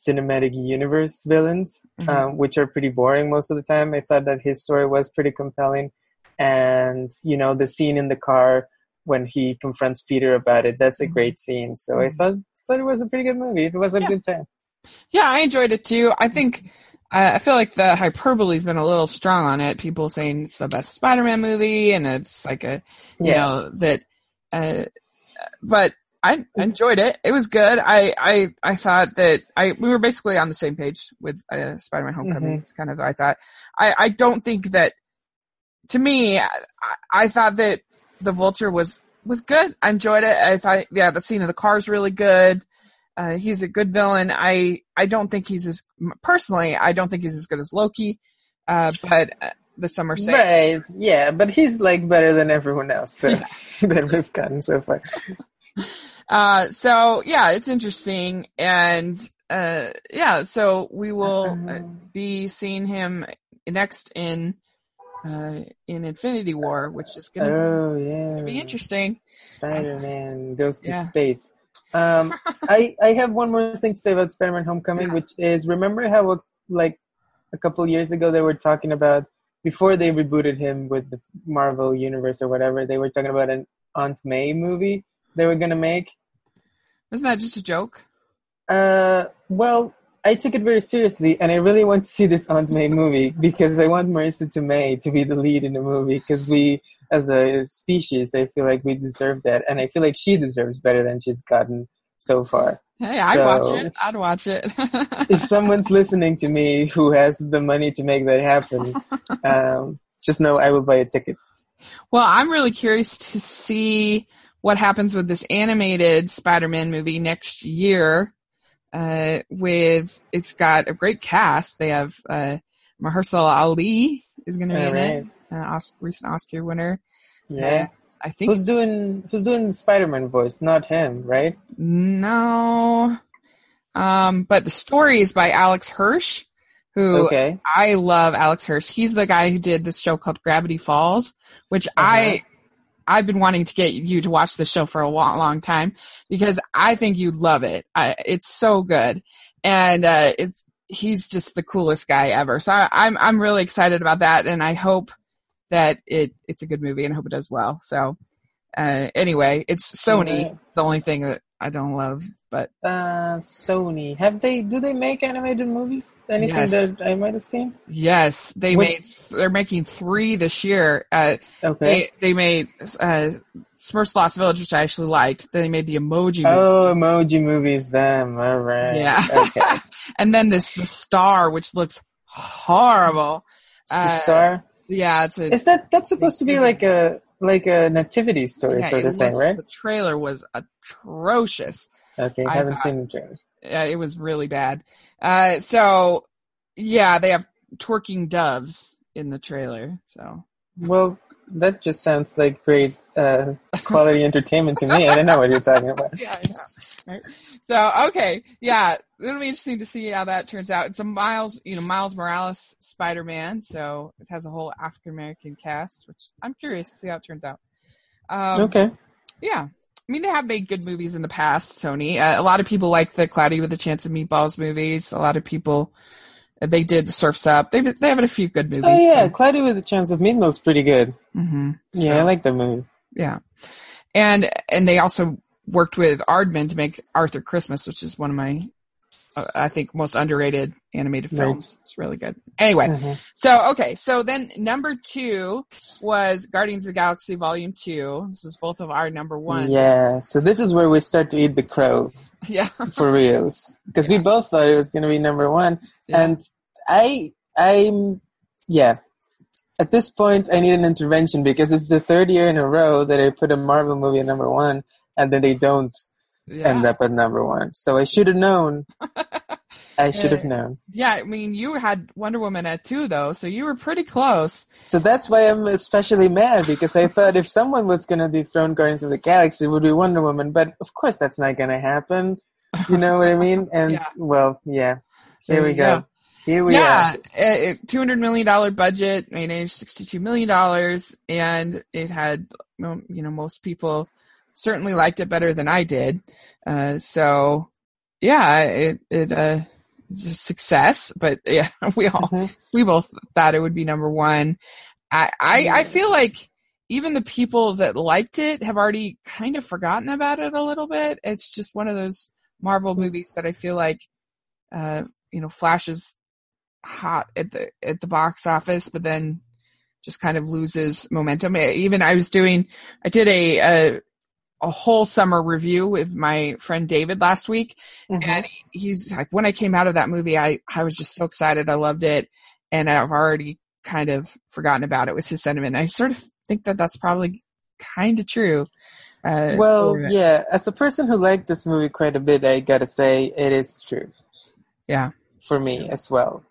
Cinematic Universe villains, Mhm. um, which are pretty boring most of the time. I thought that his story was pretty compelling, and you know the scene in the car when he confronts Peter about it. That's a Mhm. great scene. So I Mhm. thought thought it was a pretty good movie. It was a Yeah. good time. Yeah, I enjoyed it too. I think uh, I feel like the hyperbole's been a little strong on it. People saying it's the best Spider-Man movie, and it's like a you Yeah. know that. Uh, but I enjoyed it. It was good. I I I thought that I we were basically on the same page with uh, Spider-Man: Homecoming. Mm-hmm. It's kind of I thought. I I don't think that. To me, I, I thought that the Vulture was was good. I enjoyed it. I thought yeah, the scene of the car is really good. Uh, he's a good villain. I I don't think he's as personally. I don't think he's as good as Loki. Uh, but uh, that some are saying. Right, yeah, but he's like better than everyone else that, that we've gotten so far. Uh, so yeah, it's interesting, and uh, yeah, so we will uh, Um, be seeing him next in uh, in Infinity War, which is going to Oh yeah. be interesting. Spider-Man goes to Yeah. space. Um, I I have one more thing to say about Spider-Man: Homecoming, Yeah. which is remember how like a couple years ago they were talking about before they rebooted him with the Marvel universe or whatever they were talking about an Aunt May movie they were gonna make. Wasn't that just a joke? Uh, well, I took it very seriously, and I really want to see this Aunt May movie because I want Marisa Tomei to be the lead in the movie because we, as a species, I feel like we deserve that, and I feel like she deserves better than she's gotten so far. Hey, I'd So- watch it. I'd watch it. If someone's listening to me who has the money to make that happen, um, just know I will buy a ticket. well, I'm really curious to see what happens with this animated Spider-Man movie next year. Uh, with it's got a great cast. They have uh, Mahershala Ali is going to be in it, uh, Os- recent Oscar winner. Yeah. I think Who's doing Who's doing the Spider-Man voice? Not him, right? no. Um, but the story is by Alex Hirsch, who Okay. I love Alex Hirsch. He's the guy who did this show called Gravity Falls, which I I've been wanting to get you to watch the show for a long, long time because I think you'd love it. I, it's so good, and uh, it's he's just the coolest guy ever. So I, I'm I'm really excited about that, and I hope that it it's a good movie and I hope it does well. So uh, anyway, it's Sony. It's the only thing that I don't love, but Uh, Sony. Have they? Do they make animated movies? Anything Yes. that I might have seen? yes, they What- made they're making three this year. Uh, Okay. They they made uh, Smurfs Lost Village, which I actually liked. Then they made the Emoji, movie. Oh, emoji movies. Them. All right. Yeah. Okay. and then this the Star, which looks horrible. the Uh, Star. Yeah, it's a Is that that's supposed to be like a like a nativity story yeah, sort of thing, looks- right? The trailer was atrocious. Okay. I haven't thought- seen the trailer. Uh, it was really bad. Uh, so yeah, they have twerking doves in the trailer. So Well, that just sounds like great uh, quality entertainment to me. I don't know what you're talking about. yeah, I know. Right? So okay, yeah, it'll be interesting to see how that turns out. It's a Miles, you know, Miles Morales Spider Man, so it has a whole African American cast, which I'm curious to see how it turns out. Um, Okay. Yeah. I mean, they have made good movies in the past, Sony. Uh, a lot of people like the Cloudy with a Chance of Meatballs movies. A lot of people, they did the Surf's Up. They've, they have a few good movies. Oh yeah, Cloudy with a Chance of Meatball's pretty good. Mm-hmm. Yeah, I like the movie. yeah. And, and they also worked with Aardman to make Arthur Christmas, which is one of my, uh, I think, most underrated animated Right. films. It's really good. Anyway, Mhm. so okay, so then number two was Guardians of the Galaxy Volume Two. This is both of our number ones. Yeah. So this is where we start to eat the crow Yeah. for reals because we both thought it was going to be number one, Yeah. and I, I'm, yeah. At this point, I need an intervention because it's the third year in a row that I put a Marvel movie at number one, and then they don't Yeah. end up at number one. So I should have known. I should have known. Yeah, I mean, you had Wonder Woman at two, though, so you were pretty close. So that's why I'm especially mad because I thought if someone was going to dethrone Guardians of the Galaxy, it would be Wonder Woman. But of course, that's not going to happen. You know what I mean? And Yeah. well, yeah. Here we go. go. Here we yeah, are. two hundred million dollar budget, made sixty-two million dollars, and it had, you know, most people certainly liked it better than I did. Uh, so, yeah, it it uh, success. But yeah, we all Mhm. we both thought it would be number one. I, I, I feel like even the people that liked it have already kind of forgotten about it a little bit. It's just one of those Marvel movies that I feel like, uh, you know, flashes hot at the at the box office, but then just kind of loses momentum. Even I was doing, I did a a, a whole summer review with my friend David last week, Mhm. and he's like, when I came out of that movie, I, I was just so excited. I loved it. And I've already kind of forgotten about it was his sentiment. I sort of think that that's probably kind of true. Uh, well, yeah. As a person who liked this movie quite a bit, I gotta say it is true yeah, for me as well.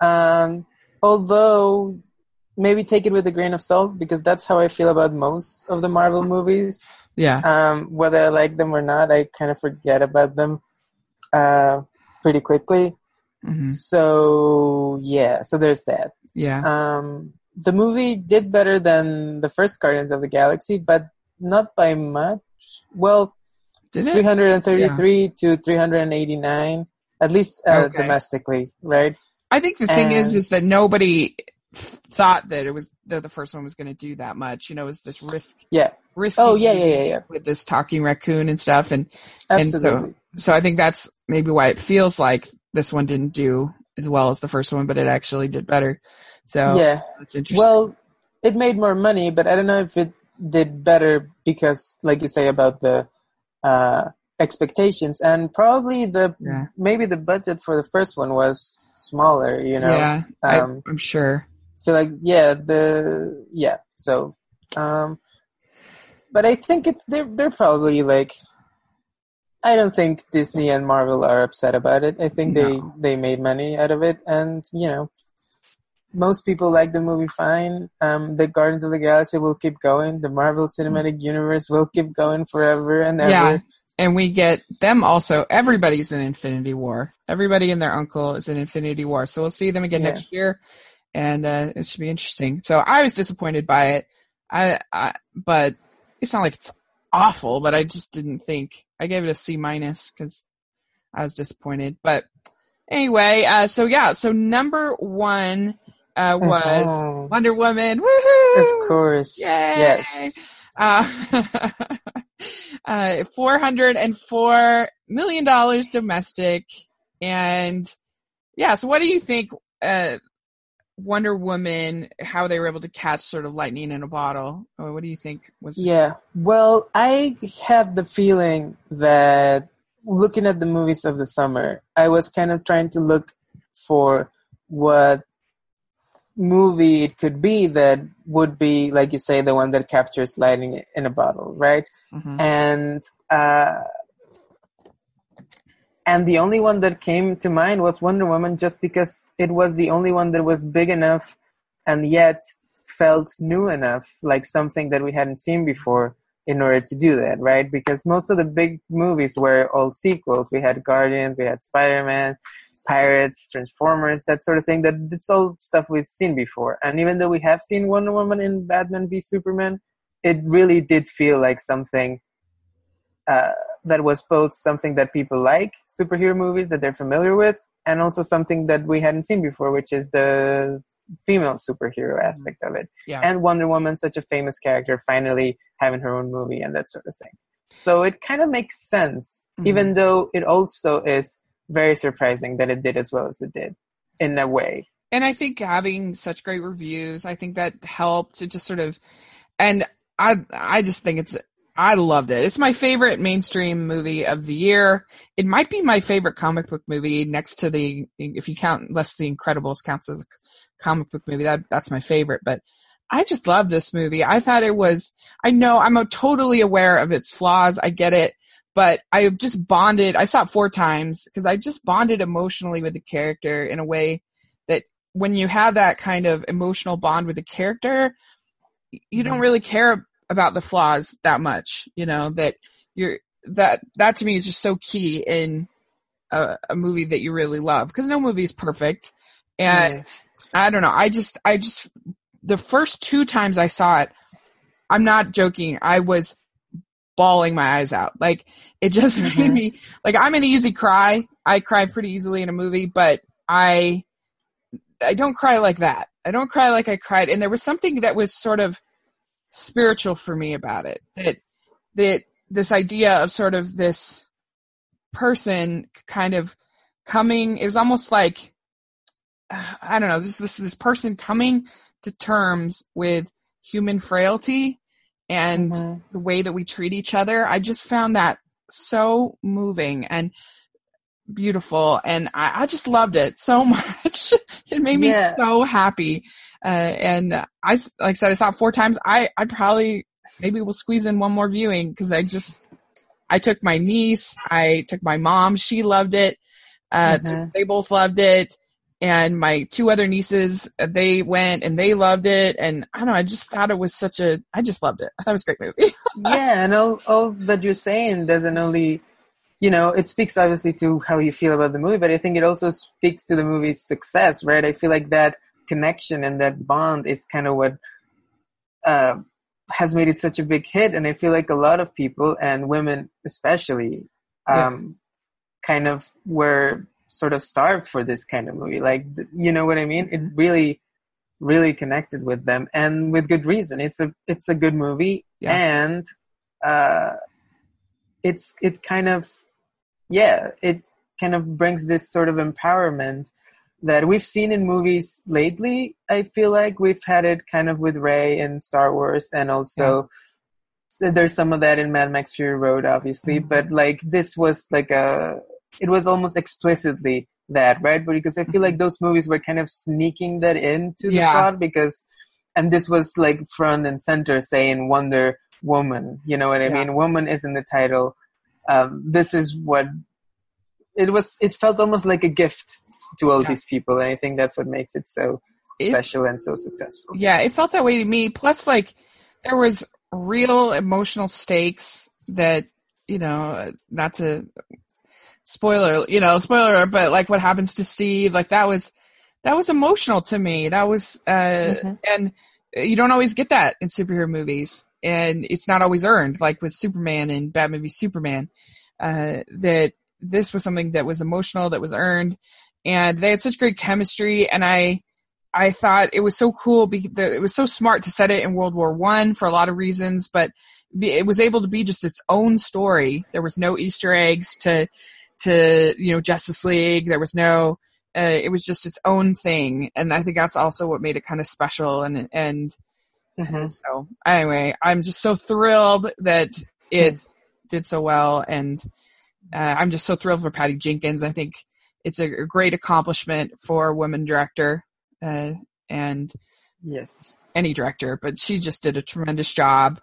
Um, although maybe take it with a grain of salt because that's how I feel about most of the Marvel movies. Yeah, Um, whether I like them or not, I kind of forget about them uh, pretty quickly. hmm So yeah, so there's that. yeah, Um, the movie did better than the first Guardians of the Galaxy, but not by much. Well, Did it? 333 to 389, at least uh, Okay. domestically, right? I think the thing is, is that nobody thought that it was that the first one was going to do that much. You know, it was this risk, Yeah, risky. Oh, yeah, yeah, yeah, yeah. With this talking raccoon and stuff, and And so- so I think that's maybe why it feels like this one didn't do as well as the first one, but it actually did better. So yeah. that's interesting. Well, it made more money, but I don't know if it did better because, like you say, about the uh, expectations and probably the Yeah. maybe the budget for the first one was smaller. You know, yeah, I, um, I'm sure. feel like yeah the yeah so um but i think it they're they're probably like i don't think disney and marvel are upset about it i think No. they they made money out of it and you know most people like the movie fine um the guardians of the galaxy will keep going the marvel cinematic universe will keep going forever and ever Yeah. And we get them also. Everybody's in Infinity War. Everybody and their uncle is in Infinity War. So we'll see them again Yeah. next year, and uh, it should be interesting. So I was disappointed by it. I, I, but it's not like it's awful. But I just didn't think. I gave it a C minus because I was disappointed. But anyway, uh, so yeah, so number one uh, was Mhm. Wonder Woman. Woohoo! of course Yay! yes Uh, uh, four hundred and four million dollars domestic, and yeah. So, what do you think? Uh, Wonder Woman, how they were able to catch sort of lightning in a bottle. Or what do you think was? Yeah. Well, I have the feeling that looking at the movies of the summer, I was kind of trying to look for what movie it could be that would be, like you say, the one that captures lightning in a bottle, right? Mhm. And uh, and the only one that came to mind was Wonder Woman, just because it was the only one that was big enough and yet felt new enough, like something that we hadn't seen before, in order to do that, right? Because most of the big movies were all sequels. We had Guardians, we had Spider Man, Pirates, Transformers, that sort of thing. That it's all stuff we've seen before. And even though we have seen Wonder Woman in Batman v Superman, it really did feel like something uh, that was both something that people like, superhero movies that they're familiar with, and also something that we hadn't seen before, which is the female superhero aspect of it. Yeah. And Wonder Woman, such a famous character, finally having her own movie and that sort of thing. So it kind of makes sense, Mhm. even though it also is very surprising that it did as well as it did, in a way. and I think having such great reviews, I think that helped. It just sort of, and I, I just think it's, I loved it. It's my favorite mainstream movie of the year. It might be my favorite comic book movie next to the, if you count, unless The Incredibles counts as a comic book movie, that, that's my favorite, but I just love this movie. I thought it was, I know I'm a, totally aware of its flaws. I get it, but I just bonded. I saw it four times because I just bonded emotionally with the character in a way that when you have that kind of emotional bond with the character, you don't Mhm. really care about the flaws that much. You know that you're that that to me is just so key in a, a movie that you really love because no movie is perfect, and Yes. I don't know. I just I just the first two times I saw it, I'm not joking. I was bawling my eyes out. Like it just made Mhm. me like I'm an easy cry. I cry pretty easily in a movie, but I I don't cry like that. I don't cry like I cried. And there was something that was sort of spiritual for me about it. That that this idea of sort of this person kind of coming. It was almost like I don't know. This this this person coming to terms with human frailty and Mhm. the way that we treat each other. I just found that so moving and beautiful and I, I just loved it so much. it made me Yeah. so happy. Uh, and I, like I said, I saw it four times. I, I probably, maybe we'll squeeze in one more viewing because I just, I took my niece, I took my mom, she loved it. Uh, Mhm. they both loved it. And my two other nieces, uh, they went and they loved it. And I don't know, I just thought it was such a, I just loved it. I thought it was a great movie. yeah, and all, all that you're saying doesn't only, you know, it speaks obviously to how you feel about the movie, but I think it also speaks to the movie's success, right? I feel like that connection and that bond is kind of what uh, has made it such a big hit. And I feel like a lot of people and women especially um, yeah. kind of were sort of starved for this kind of movie. Like, you know what I mean? It really, really connected with them and with good reason. It's a, it's a good movie yeah. and, uh, it's, it kind of, yeah, it kind of brings this sort of empowerment that we've seen in movies lately. I feel like we've had it kind of with Rey in Star Wars and also, yeah. so there's some of that in Mad Max Fury Road, obviously, mm-hmm. but like this was like a, it was almost explicitly that, right? But because I feel like mm-hmm. those movies were kind of sneaking that into the yeah. plot because, and this was like front and center saying Wonder Woman, you know what I yeah. mean? Woman is in the title. Um, this is what it was. It felt almost like a gift to all yeah. these people, and I think that's what makes it so it, special and so successful. Yeah, it felt that way to me. Plus, like there was real emotional stakes that you know, not to spoiler, you know, spoiler, but like what happens to Steve, like that was, that was emotional to me. That was, uh, mm-hmm. and you don't always get that in superhero movies and it's not always earned, like with Superman and Batman v Superman, uh, that this was something that was emotional, that was earned and they had such great chemistry and I, I thought it was so cool because it was so smart to set it in World War One for a lot of reasons, but it was able to be just its own story. There was no Easter eggs to to you know Justice League. There was no. Uh, it was just its own thing, and I think that's also what made it kind of special. And and mm-hmm. so anyway, I'm just so thrilled that it did so well, and uh, I'm just so thrilled for Patty Jenkins. I think it's a great accomplishment for a woman director, uh, and yes, any director, but she just did a tremendous job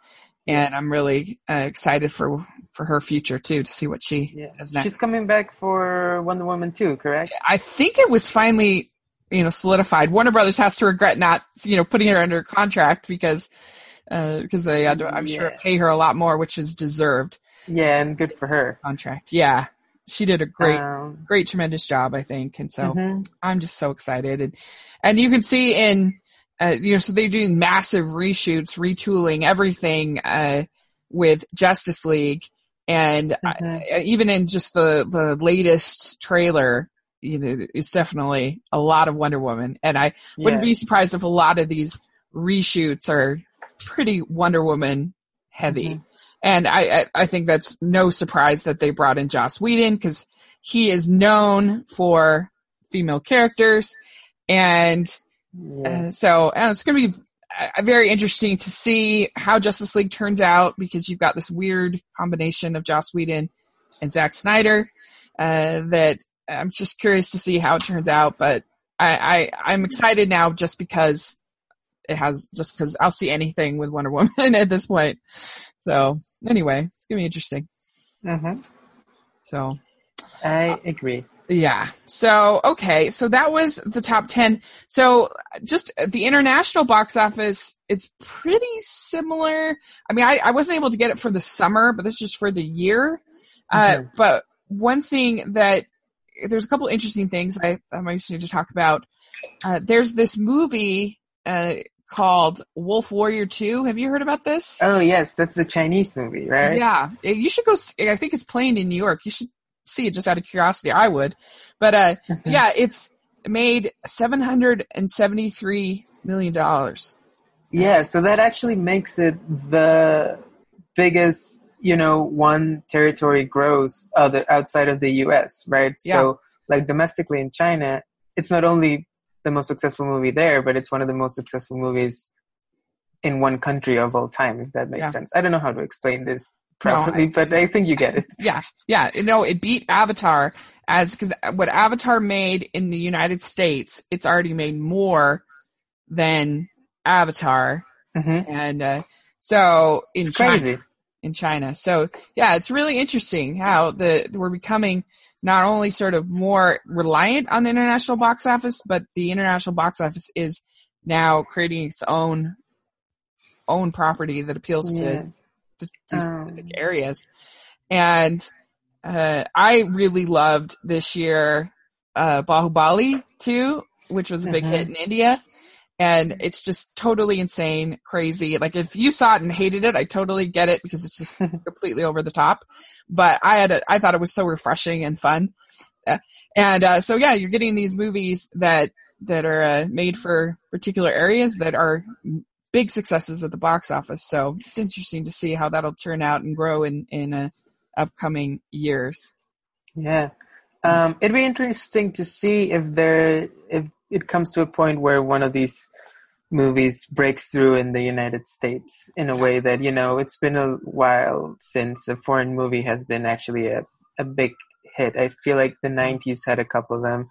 and I'm really uh, excited for for her future too to see what she yeah. does next. She's coming back for Wonder Woman 2, correct? I think it was finally you know solidified. Warner Brothers has to regret not you know putting her under contract because uh, because they had to, I'm yeah. sure pay her a lot more, which is deserved. Yeah, and good for her. Contract, yeah. She did a great, um, great, tremendous job, I think, and so mm-hmm. I'm just so excited. And and you can see in uh, you know, so they're doing massive reshoots, retooling everything uh, with Justice League, and mm-hmm. I, even in just the the latest trailer, you know, it's definitely a lot of Wonder Woman, and I wouldn't be surprised if a lot of these reshoots are pretty Wonder Woman heavy. Mm-hmm. And I, I, I think that's no surprise that they brought in Joss Whedon because he is known for female characters, and yeah. Uh, so and it's going to be very interesting to see how Justice League turns out because you've got this weird combination of Joss Whedon and Zack Snyder. Uh, that I'm just curious to see how it turns out, but I, I I'm excited now just because it has just because I'll see anything with Wonder Woman at this point. So anyway, it's gonna be interesting. Mm-hmm. So I agree. Yeah. So, okay. So that was the top 10. So just the international box office, it's pretty similar. I mean, I, I wasn't able to get it for the summer, but this is just for the year. Uh, mm-hmm. Uh, but one thing that there's a couple interesting things I, I might need to talk about. Uh, there's this movie, uh, called Wolf Warrior 2. Have you heard about this? Oh, yes. That's a Chinese movie, right? Yeah. You should go. I think it's playing in New York. You should see it just out of curiosity. I would, but uh, mm-hmm. yeah, it's made seven hundred and seventy three million dollars. Yeah, so that actually makes it the biggest, you know, one territory grows other outside of the U.S. Right? Yeah. So, like domestically in China, it's not only the most successful movie there, but it's one of the most successful movies in one country of all time. If that makes yeah. sense. I don't know how to explain this properly, no, but I think you get it. Yeah, yeah. No, it beat Avatar as because what Avatar made in the United States, it's already made more than Avatar, mm-hmm. and uh, so in it's China, crazy. in China. So yeah, it's really interesting how the we're becoming not only sort of more reliant on the international box office, but the international box office is now creating its own own property that appeals yeah. to these um, specific areas. And uh, I really loved this year uh, Baahubali 2, which was a big hit mm-hmm. in India. and it's just totally insane, crazy. Like if you saw it and hated it, I totally get it because it's just completely over the top. But I had, a, I thought it was so refreshing and fun. Uh, and uh, so yeah, you're getting these movies that that are uh, made for particular areas that are big successes at the box office. So it's interesting to see how that'll turn out and grow in in uh, upcoming years. Yeah, um, it'd be interesting to see if there if it comes to a point where one of these movies breaks through in the United States in a way that you know it's been a while since a foreign movie has been actually a a big hit. I feel like the '90s had a couple of them.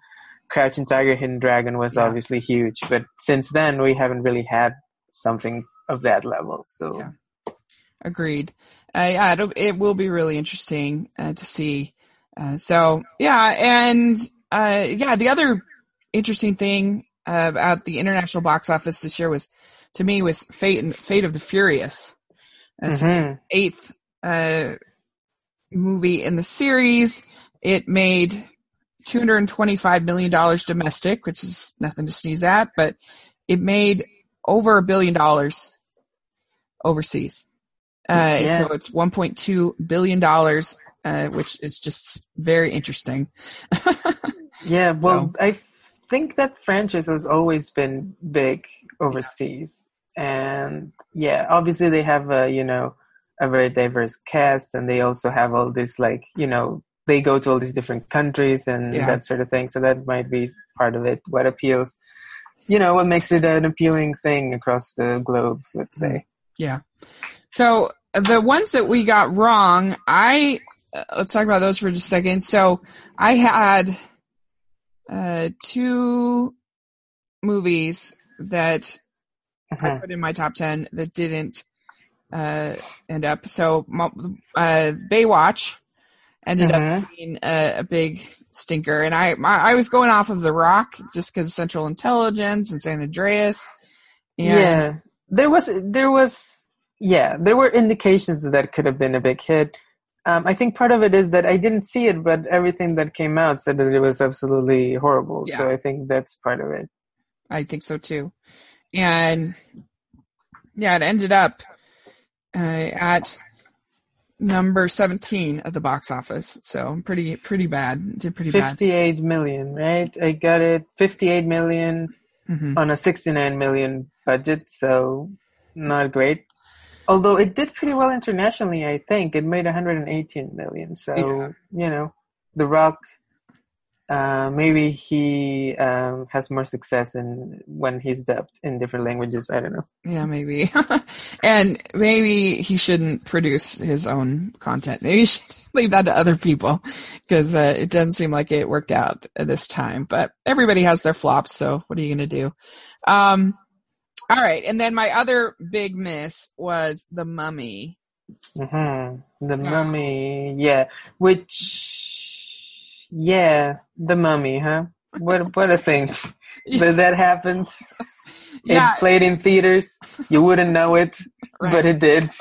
Crouching Tiger, Hidden Dragon was yeah. obviously huge, but since then we haven't really had something of that level. So, yeah. agreed. Uh, yeah, it will be really interesting uh, to see. Uh, so, yeah, and uh, yeah, the other interesting thing uh, at the international box office this year was, to me, was Fate and Fate of the Furious, mm-hmm. eighth uh, movie in the series. It made two hundred and twenty-five million dollars domestic, which is nothing to sneeze at, but it made over a billion dollars overseas. Uh, yeah. So it's one point two billion dollars, uh, which is just very interesting. yeah, well, so. I think that franchise has always been big overseas, yeah. and yeah, obviously they have a you know a very diverse cast, and they also have all this like you know they go to all these different countries and yeah. that sort of thing. So that might be part of it. What appeals, you know, what makes it an appealing thing across the globe. Let's say. Yeah. So the ones that we got wrong, I uh, let's talk about those for just a second. So I had uh, two movies that uh-huh. I put in my top 10 that didn't uh, end up. So, uh, Baywatch ended uh-huh. up being a, a, big stinker. And I, my, I was going off of The Rock just because Central Intelligence and San Andreas. And yeah. There was, there was, yeah, there were indications that that could have been a big hit. Um, I think part of it is that I didn't see it, but everything that came out said that it was absolutely horrible. Yeah. So I think that's part of it. I think so too. And yeah, it ended up uh, at number 17 at the box office. So pretty, pretty bad. Did pretty 58 bad. million, right? I got it 58 million mm-hmm. on a 69 million budget. So not great. Although it did pretty well internationally, I think it made 118 million. So yeah. you know, The Rock, uh, maybe he um, has more success in when he's dubbed in different languages. I don't know. Yeah, maybe, and maybe he shouldn't produce his own content. Maybe he should leave that to other people because uh, it doesn't seem like it worked out this time. But everybody has their flops, so what are you going to do? Um, all right, and then my other big miss was the Mummy. Mm-hmm. The Mummy, yeah. Which, yeah, the Mummy, huh? What what a thing that that happened. Yeah. It played in theaters. You wouldn't know it, right. but it did.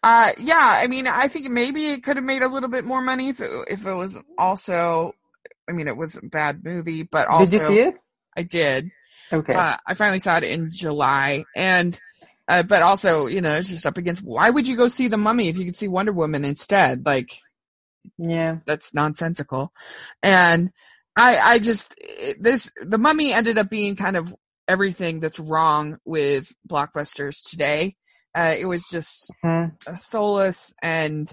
Uh, yeah, I mean, I think maybe it could have made a little bit more money if it, if it was also. I mean, it was a bad movie, but also. Did you see it? I did. Okay. Uh, I finally saw it in July, and uh, but also, you know, it's just up against. Why would you go see the Mummy if you could see Wonder Woman instead? Like, yeah, that's nonsensical. And I, I just this the Mummy ended up being kind of everything that's wrong with blockbusters today. Uh, it was just mm-hmm. soulless, and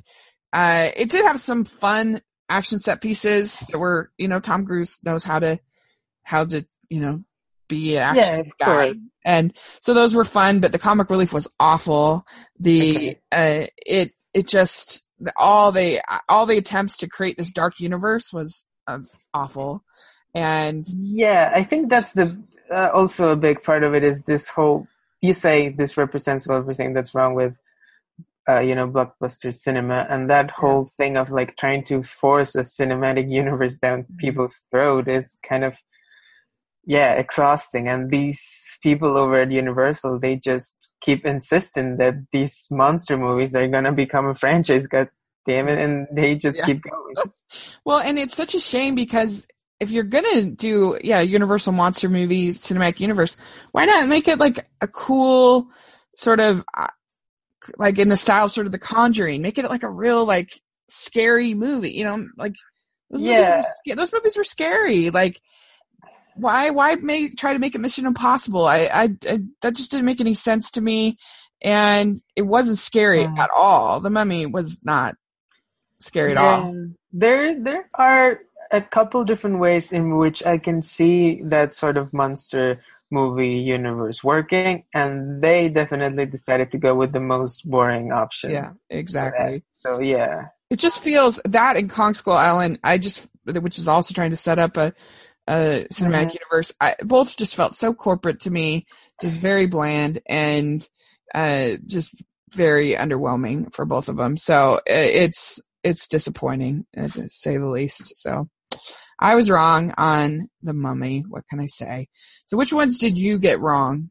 uh, it did have some fun action set pieces that were, you know, Tom Cruise knows how to how to you know be an action yeah, guy. Course. And so those were fun, but the comic relief was awful. The, okay. uh, it, it just, all the, all the attempts to create this dark universe was uh, awful. And yeah, I think that's the, uh, also a big part of it is this whole, you say this represents everything that's wrong with uh, you know, blockbuster cinema, and that whole yeah. thing of like trying to force a cinematic universe down mm-hmm. people's throat is kind of yeah, exhausting. And these people over at Universal, they just keep insisting that these monster movies are gonna become a franchise. God damn it! And they just yeah. keep going. well, and it's such a shame because if you're gonna do yeah Universal monster movie cinematic universe, why not make it like a cool sort of uh, like in the style of sort of The Conjuring, make it like a real like scary movie, you know, like those Yeah. movies were, those movies were scary. Like why why make try to make it Mission Impossible? I, I, I that just didn't make any sense to me, and it wasn't scary Mm. at all. The Mummy was not scary at all. Yeah. There, there are a couple different ways in which I can see that sort of monster movie universe working, and they definitely decided to go with the most boring option. Yeah, exactly. So yeah, It just feels that in Kong Skull Island, I just, which is also trying to set up a, a cinematic Mhm. universe, I, both just felt so corporate to me, just very bland and uh, just very underwhelming for both of them. So uh, it's it's disappointing uh, to say the least. So I was wrong on the Mummy. What can I say? So which ones did you get wrong?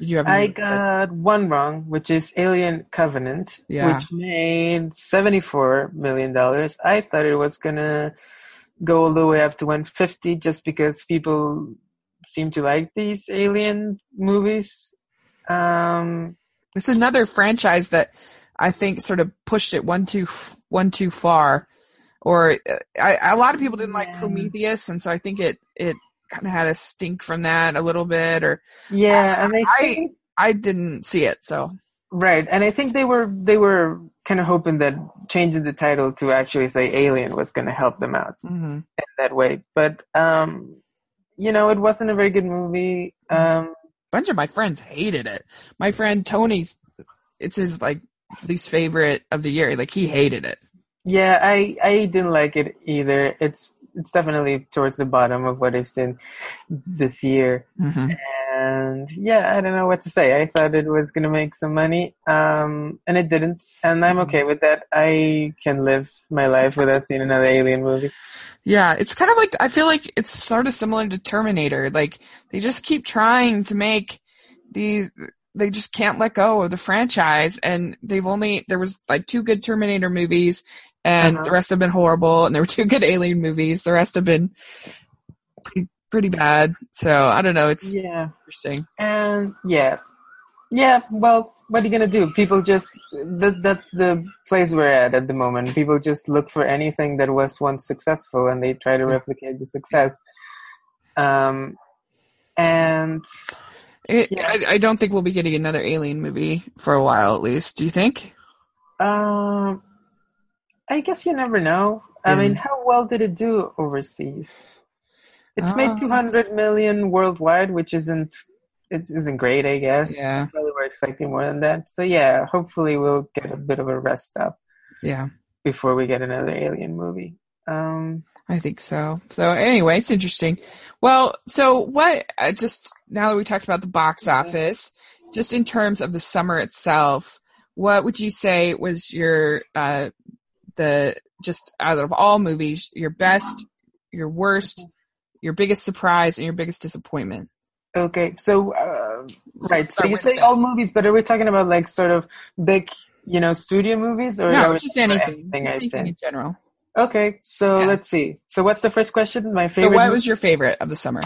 Did you have? I got one wrong, which is Alien Covenant, Yeah. which made seventy-four million dollars. I thought it was gonna go all the way up to one fifty, just because people seem to like these Alien movies. Um, It's another franchise that I think sort of pushed it one too one too far, or uh, I, a lot of people didn't like. Prometheus, and so I think it it kind of had a stink from that a little bit, or yeah, and I I- I didn't see it. So right, and I think they were they were kind of hoping that changing the title to actually say Alien was going to help them out. mhm. in that way. But um, you know, it wasn't a very good movie. Um, a bunch of my friends hated it. My friend Tony's, it's his like least favorite of the year. Like he hated it. yeah, I I didn't like it either. It's it's definitely towards the bottom of what I've seen this year. Mm-hmm. And yeah, I don't know what to say. I thought it was gonna make some money, um, and it didn't. And I'm okay with that. I can live my life without seeing another Alien movie. Yeah, it's kind of like I feel like it's sort of similar to Terminator. Like they just keep trying to make these they just can't let go of the franchise and they've only there was like two good Terminator movies and Uh-huh. the rest have been horrible and there were two good Alien movies. The rest have been pretty pretty bad. So, I don't know, it's Yeah. interesting. And yeah, yeah. Well, what are you gonna do? People just that, that's the place we're at at the moment. People just look for anything that was once successful and they try to replicate the success. Um, and It, Yeah. I, I don't think we'll be getting another Alien movie for a while at least. Do you think? um, I guess you never know. I Yeah. mean, how well did it do overseas? It's Uh, made two hundred million worldwide, which isn't it isn't great, I guess. Yeah. Probably we're expecting more than that. So yeah, hopefully we'll get a bit of a rest up. Yeah. before we get another Alien movie. Um, I think so. So anyway, it's interesting. Well, so what? Uh, just now that we talked about the box office, just in terms of the summer itself, what would you say was your uh, the just out of all movies, your best, your worst, your biggest surprise, and your biggest disappointment? okay, so uh, right, so start you say all movies, but are we talking about like sort of big, you know, studio movies, or No, just anything. anything Anything in general. Okay, so Yeah. let's see. So what's the first question? My favorite. So what was your favorite of the summer?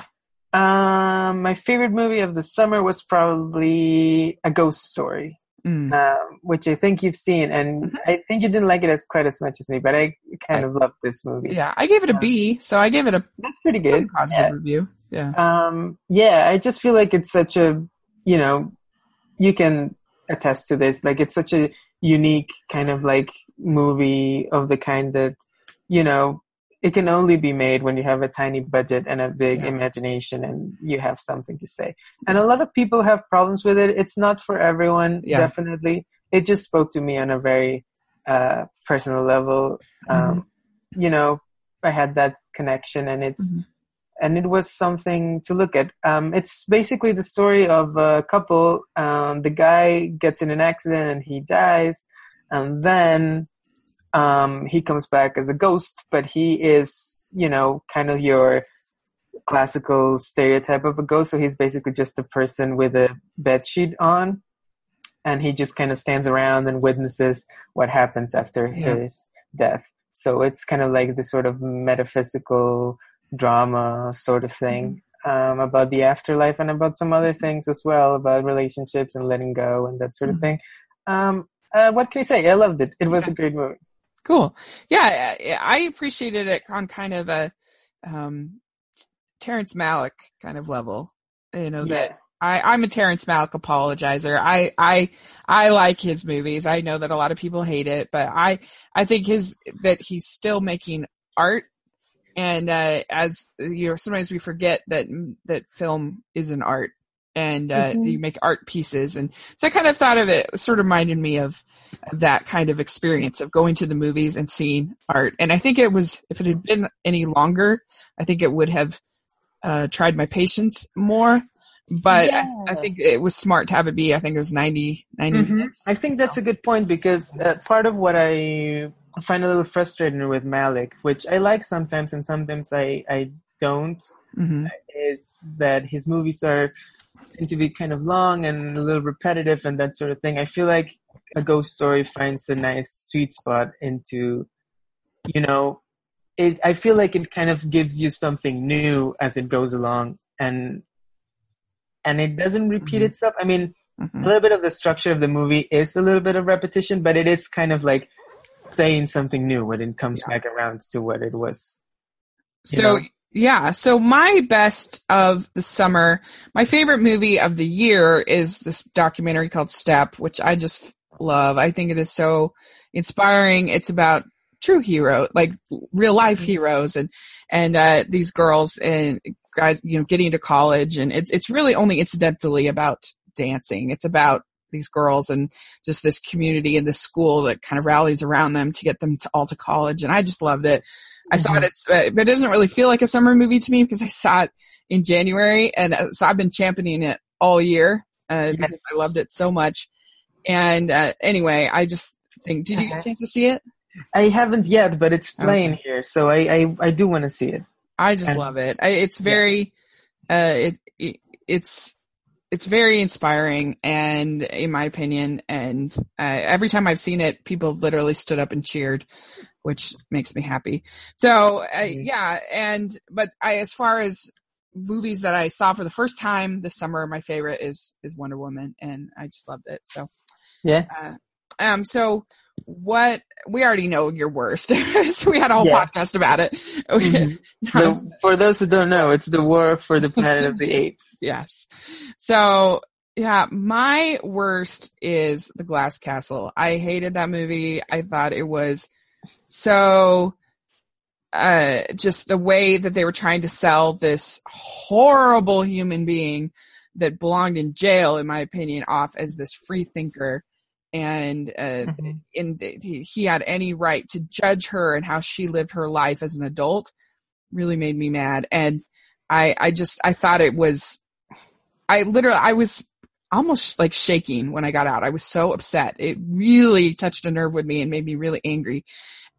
um, my favorite movie of the summer was probably A Ghost Story. Mm. Um, which I think you've seen, and Mhm. I think you didn't like it as quite as much as me, but I kind of loved this movie. Yeah, I gave it a Yeah. B, so I gave it a That's pretty pretty good. positive Yeah. review. Yeah. um yeah i just feel like it's such a you know you can attest to this like it's such a unique kind of like movie of the kind that you know it can only be made when you have a tiny budget and a big Yeah. imagination and you have something to say and a lot of people have problems with it it's not for everyone Yeah. definitely it just spoke to me on a very uh personal level um you know i had that connection and it's Mhm. and it was something to look at. Um, it's basically the story of a couple. Um, the guy gets in an accident and he dies, and then um, he comes back as a ghost, but he is, you know, kind of your classical stereotype of a ghost. So he's basically just a person with a bed sheet on, and he just kind of stands around and witnesses what happens after Yeah. his death. So it's kind of like this sort of metaphysical drama sort of thing um, about the afterlife and about some other things as well about relationships and letting go and that sort of thing. Um, uh, what can I say? I loved it. It was a great movie. Cool. Yeah, I appreciated it on kind of a um, Terrence Malick kind of level. You know that I I'm a Terrence Malick apologizer. I I I like his movies. I know that a lot of people hate it, but I I think his that he's still making art. And uh, as you know, sometimes we forget that that film is an art, and uh, Mhm. you make art pieces. And so I kind of thought of it. Sort of reminded me of that kind of experience of going to the movies and seeing art. And I think it was, if it had been any longer, I think it would have uh, tried my patience more. But I, I think it was smart to have it be, I think it was 90, 90 Mhm. minutes. I think that's a good point because uh, part of what I find a little frustrating with Malick, which I like sometimes and sometimes I, I don't, hmm is that his movies are seem to be kind of long and a little repetitive and that sort of thing. I feel like a ghost story finds a nice sweet spot into, you know, it. I feel like it kind of gives you something new as it goes along, and and it doesn't repeat Mhm. itself. I mean, hmm a little bit of the structure of the movie is a little bit of repetition, but it is kind of like saying something new when it comes Yeah. back around to what it was. So know? Yeah, so my best of the summer, my favorite movie of the year is this documentary called Step, which I just love. I think it is so inspiring. It's about true hero, like real life heroes and, and, uh, these girls and, you know, getting to college and it's, it's really only incidentally about dancing. It's about these girls and just this community and this school that kind of rallies around them to get them to all to college. And I just loved it. I saw it. It's, uh, but it doesn't really feel like a summer movie to me because I saw it in January, and uh, so I've been championing it all year uh, because Yes. I loved it so much. And uh, anyway, I just think, did you get a chance to see it? I haven't yet, but it's playing Okay. here, so I I, I do want to see it. I just And- love it. I, it's very, uh, it, it it's it's very inspiring, and in my opinion, and uh, every time I've seen it, people have literally stood up and cheered, which makes me happy. So uh, yeah, and but I, as far as movies that I saw for the first time this summer, my favorite is is Wonder Woman, and I just loved it. So Yeah. um, so what we already know your worst. so we had a whole Yeah. podcast about it. Mhm. The- for those who don't know, it's the War for the Planet of the Apes. yes. So yeah, my worst is the Glass Castle. I hated that movie. I thought it was so uh just the way that they were trying to sell this horrible human being that belonged in jail in my opinion off as this free thinker and uh Mhm. in he he had any right to judge her and how she lived her life as an adult really made me mad. And i i just i thought it was i literally i was almost like shaking when i got out. I was so upset. It really touched a nerve with me and made me really angry.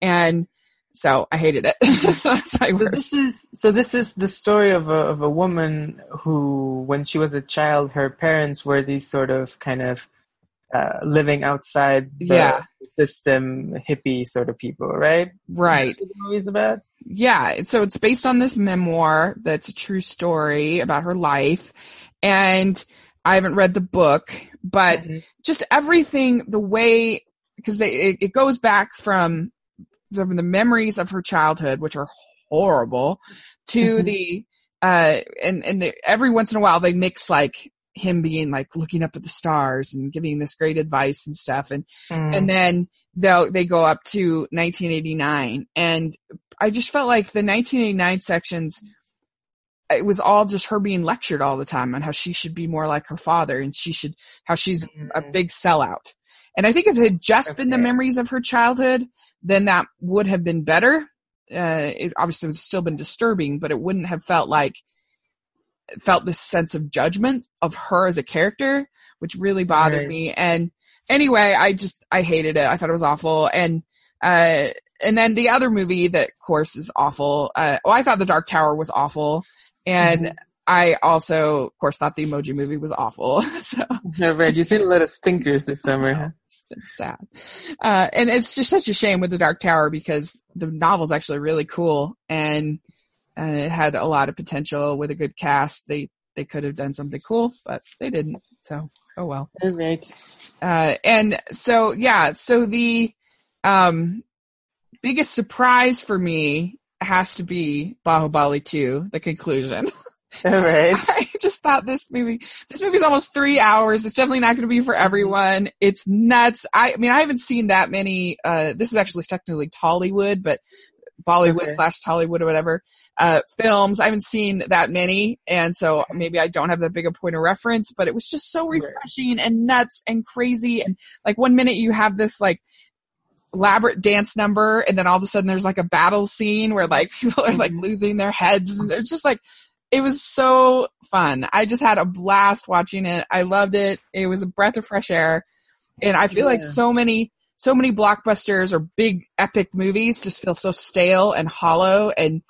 And so i hated it. So that's my So this is so this is the story of a of a woman who, when she was a child, her parents were these sort of kind of uh, living outside the Yeah. system, hippie sort of people, right? right movie's about. yeah so it's based on this memoir that's a true story about her life and i haven't read the book but Mhm. just everything the way because it, it goes back from from the memories of her childhood which are horrible to Mhm. the uh and and the, every once in a while they mix like him being like looking up at the stars and giving this great advice and stuff. And Mm. and then they'll they go up to 1989 and i just felt like the 1989 sections it was all just her being lectured all the time on how she should be more like her father and she should how she's a Mhm. big sellout. And i think if it had just been the memories of her childhood then that would have been better. Uh it obviously would have still been disturbing but it wouldn't have felt like felt this sense of judgment of her as a character which really bothered Right. me and anyway i just i hated it i thought it was awful and uh and then the other movie that of course is awful uh well i thought the dark tower was awful and Mhm. i also of course thought the emoji movie was awful so right, you've seen a lot of stinkers this summer. huh? it's been sad uh and it's just such a shame with the dark tower because the novel's actually really cool and Uh, it had a lot of potential with a good cast. They they could have done something cool, but they didn't. So oh well. All right. Uh, and so yeah, so the um, biggest surprise for me has to be Baahubali 2, the conclusion. All right. I just thought this movie, this movie's almost three hours. It's definitely not going to be for everyone. It's nuts. I, I mean, I haven't seen that many, uh, this is actually technically Tollywood, but Bollywood Okay. slash Tollywood or whatever, uh, films. I haven't seen that many. And so maybe I don't have that big a point of reference, but it was just so refreshing and nuts and crazy. And like one minute you have this like, elaborate dance number and then all of a sudden there's like a battle scene where like people are like Mhm. losing their heads and it's just like it was so fun. I just had a blast watching it. I loved it. It was a breath of fresh air. And I feel like so many so many blockbusters or big epic movies just feel so stale and hollow and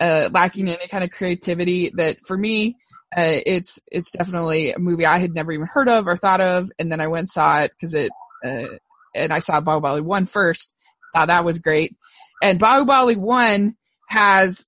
uh, lacking any kind of creativity that for me uh, it's it's definitely a movie I had never even heard of or thought of. And then I went and saw it because it uh, and I saw Baahubali 1 first thought that was great. And Baahubali 1 has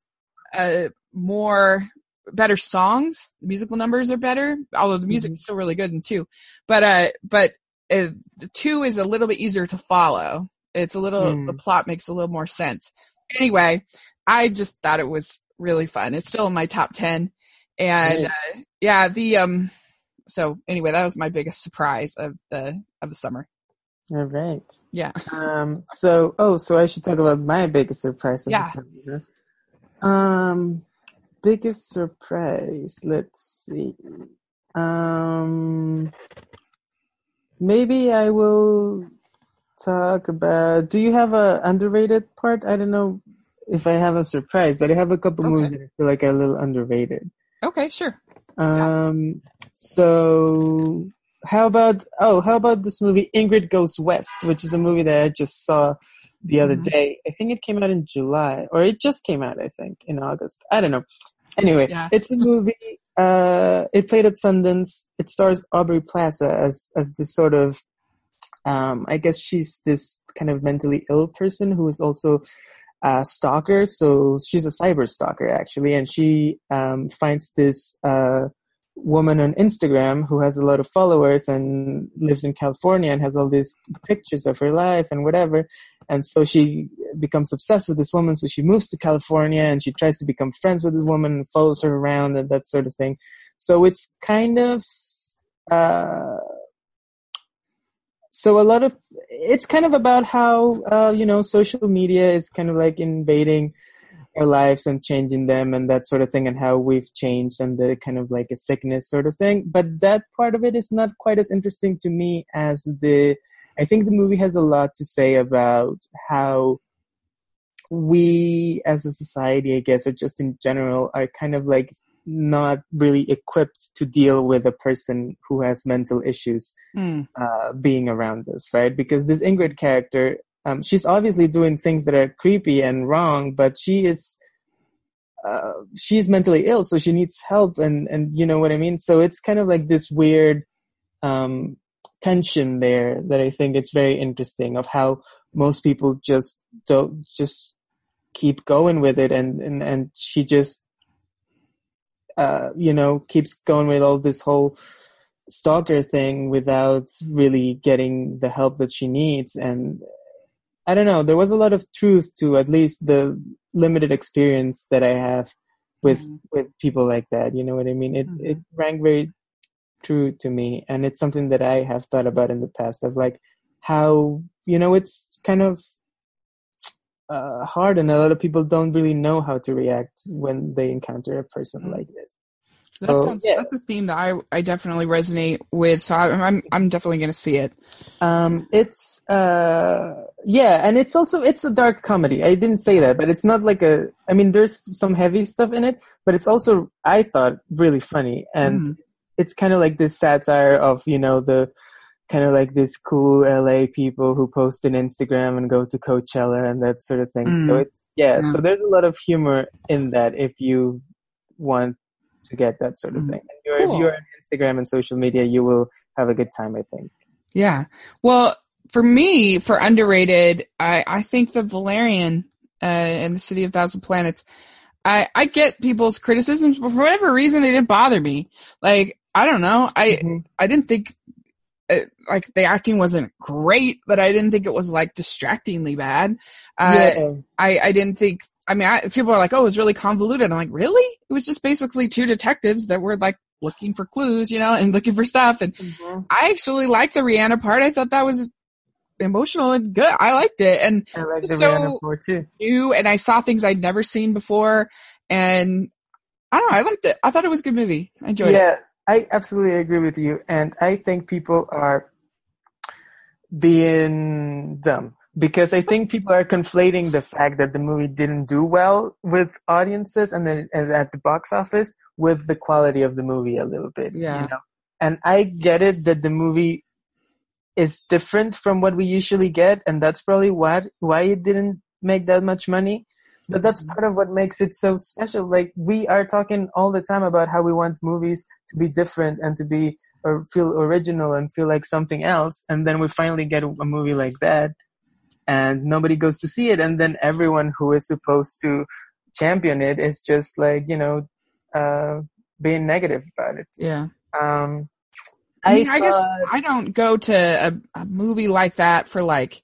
uh, more better songs. The musical numbers are better although the music Mhm. is still really good in 2 but uh but the 2 is a little bit easier to follow it's a little Hmm. the plot makes a little more sense anyway I just thought it was really fun it's still in my top 10 and Right. uh, yeah the um so anyway that was my biggest surprise of the of the summer All right. yeah Um. So, oh, so I should talk about my biggest surprise. Of Yeah. the summer, huh? Um, biggest surprise. Let's see. Um, maybe I will talk about. Do you have a underrated part? I don't know if I have a surprise, but I have a couple Okay. movies that I feel like are a little underrated. okay sure Um, so how about oh, how about this movie Ingrid Goes West, which is a movie that I just saw the other Mhm. day. I think it came out in July, or it just came out. I think in August. I don't know. Anyway, Yeah. it's a movie. Uh, it played at Sundance. It stars Aubrey Plaza as as this sort of, um, I guess she's this kind of mentally ill person who is also a stalker. So she's a cyber stalker actually, and she um, finds this uh, woman on Instagram who has a lot of followers and lives in California and has all these pictures of her life and whatever. And so she becomes obsessed with this woman. So she moves to California and she tries to become friends with this woman and follows her around and that sort of thing. So it's kind of, uh, so a lot of, it's kind of about how, uh, you know, social media is kind of like invading our lives and changing them and that sort of thing and how we've changed and the kind of like a sickness sort of thing. But that part of it is not quite as interesting to me as the, I think the movie has a lot to say about how we as a society, I guess, or just in general, are kind of like not really equipped to deal with a person who has mental issues Hmm. uh, being around us, right? Because this Ingrid character, um, she's obviously doing things that are creepy and wrong, but she is, uh, she's mentally ill, so she needs help, and and you know what I mean. So it's kind of like this weird um, tension there that I think it's very interesting of how most people just don't just keep going with it, and and and she just uh, you know, keeps going with all this whole stalker thing without really getting the help that she needs. And I don't know, there was a lot of truth to at least the limited experience that I have with Mhm. with people like that. You know what I mean? It Mhm. it rang very true to me, and it's something that I have thought about in the past of like how you know it's kind of uh, hard, and a lot of people don't really know how to react when they encounter a person Mhm. like this. So that sounds yeah. that's a theme that I I definitely resonate with. So I, I'm I'm definitely going to see it. Um, it's uh, yeah, and it's also it's a dark comedy. I didn't say that, but it's not like a. I mean, there's some heavy stuff in it, but it's also I thought really funny, and Mhm. it's kind of like this satire of you know the kind of like this cool LA people who post on Instagram and go to Coachella and that sort of thing. So Mm. it's yeah, Yeah. so there's a lot of humor in that if you want to get that sort of Mm. thing. And you're, Cool. If you're on Instagram and social media, you will have a good time. I think. Yeah. Well, for me, for underrated, I I think the Valerian uh, and the City of Thousand Planets. I I get people's criticisms, but for whatever reason, they didn't bother me. Like I don't know, I Mhm. I didn't think it, like the acting wasn't great, but I didn't think it was like distractingly bad. Uh, yeah. I I didn't think. I mean, I, people are like, "Oh, it was really convoluted." I'm like, "Really? It was just basically two detectives that were like looking for clues, you know, and looking for stuff." And Mhm. I actually liked the Rihanna part. I thought that was emotional and good. I liked it, and I like the So- Rihanna part too. new, and I saw things I'd never seen before, and I don't know. I liked it. I thought it was a good movie. I enjoyed it. Yeah, I absolutely agree with you, and I think people are being dumb because I think people are conflating the fact that the movie didn't do well with audiences and then and at the box office with the quality of the movie a little bit. Yeah. You know? And I get it that the movie is different from what we usually get, and that's probably why why it didn't make that much money. But that's mm-hmm. part of what makes it so special. Like we are talking all the time about how we want movies to be different and to be or feel original and feel like something else, and then we finally get a movie like that, and nobody goes to see it, and then everyone who is supposed to champion it is just like you know uh, being negative about it. Yeah. Um, I mean, I, guess I don't go to a, a movie like that for like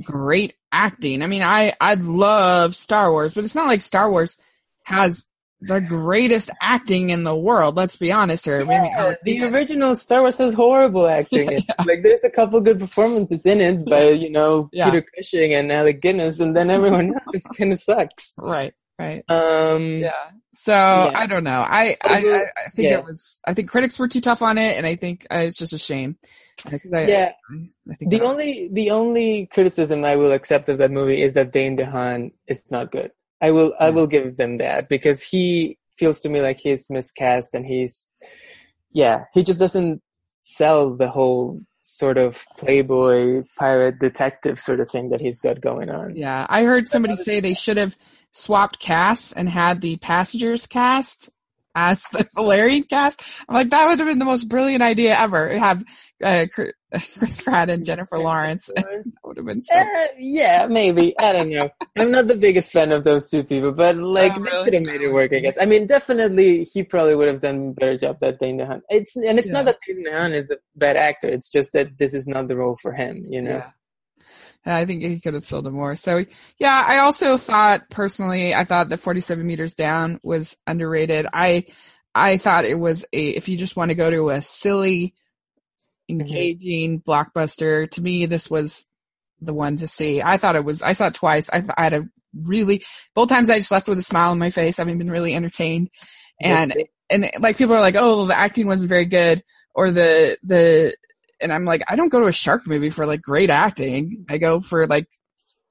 great acting. I mean, I I love Star Wars, but it's not like Star Wars has the greatest acting in the world. Let's be honest here. Maybe Yeah, not the original Star Wars has horrible acting. It's Like there's a couple good performances in it by you know Yeah. Peter Cushing and Alec Guinness, and then everyone else just kind of sucks. right, right. Um, Yeah. So I don't know. I I, I, think Yeah. it was. I think critics were too tough on it, and I think uh, it's just a shame because I yeah. I think The only the only criticism I will accept of that movie is that Dane DeHaan is not good. I will I will give them that because he feels to me like he's miscast and he's yeah he just doesn't sell the whole sort of playboy pirate detective sort of thing that he's got going on. Yeah, I heard somebody say they should have swapped casts and had the passengers cast as the Valerian cast. I'm like, that would have been the most brilliant idea ever. Have uh, Chris Pratt and Jennifer Lawrence. that would have been so. Uh, yeah, maybe. I don't know. I'm not the biggest fan of those two people, but like Oh, they really? could have made it work, I guess. I mean, definitely he probably would have done a better job than Dane DeHaan. It's and it's Yeah. not that Dane DeHaan is a bad actor. It's just that this is not the role for him. You know. Yeah. Yeah, I think he could have sold it more. So, yeah, I also thought personally, I thought that 47 meters down was underrated. I, I thought it was a, if you just want to go to a silly, engaging blockbuster, to me, this was the one to see. I thought it was, I saw it twice. I, I had a really, both times I just left with a smile on my face, having been really entertained. And, and like people are like, oh, the acting wasn't very good or the, the, and I'm like, I don't go to a shark movie for like great acting. I go for like,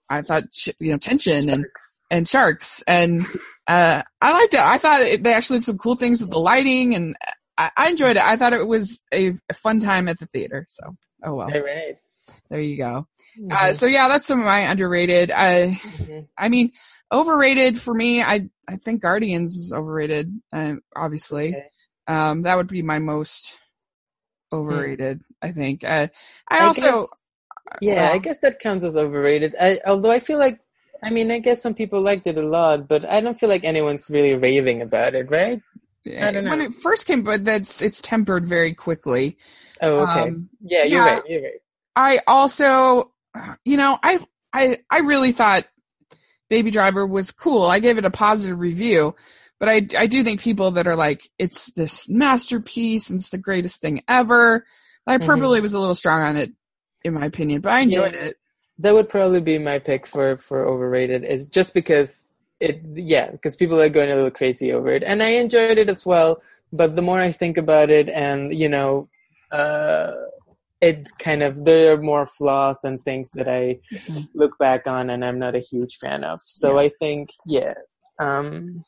I thought, sh- you know, tension and, and sharks. And, uh, I liked it. I thought it, they actually did some cool things with the lighting and I, I enjoyed it. I thought it was a, a fun time at the theater. So, oh well, All right. there you go. Mm-hmm. Uh, so yeah, that's some of my underrated. I, Mhm. I mean, overrated for me. I, I think Guardians is overrated. Uh, obviously, Okay. um, that would be my most overrated. I think. Uh, I, I also, guess- yeah, I guess that counts as overrated. I, although I feel like, I mean, I guess some people liked it a lot, but I don't feel like anyone's really raving about it, right? I don't when it first came, but that's it's tempered very quickly. Oh, okay. Um, yeah, you're yeah. right. You're right. I also, you know, I I I really thought Baby Driver was cool. I gave it a positive review, but I I do think people that are like it's this masterpiece and it's the greatest thing ever. The hyperbole was a little strong on it, in my opinion, but I enjoyed Yeah. it. That would probably be my pick for for overrated. Is just because it, yeah, because people are going a little crazy over it, and I enjoyed it as well. But the more I think about it, and you know, uh, it kind of there are more flaws and things that I Mhm. look back on, and I'm not a huge fan of. So Yeah. I think, yeah, um,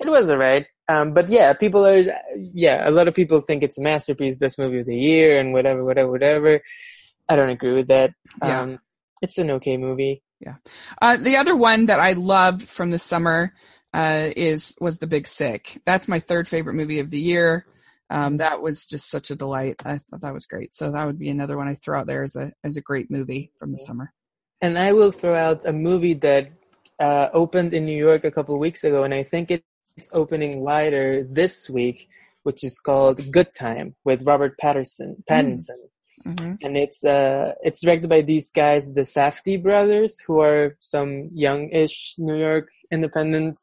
it was alright. Um, but yeah, people are, yeah, a lot of people think it's a masterpiece, best movie of the year, and whatever, whatever, whatever. I don't agree with that. Yeah. Um, it's an okay movie. Uh, the other one that I loved from the summer uh, is was The Big Sick. That's my third favorite movie of the year. Um, that was just such a delight. I thought that was great. So that would be another one I throw out there as a as a great movie from the summer. And I will throw out a movie that uh, opened in New York a couple of weeks ago, and I think it's opening wider this week, which is called Good Time with Robert Patterson Pattinson. Hmm and it's uh it's directed by these guys the Safdie brothers who are some young-ish New York independent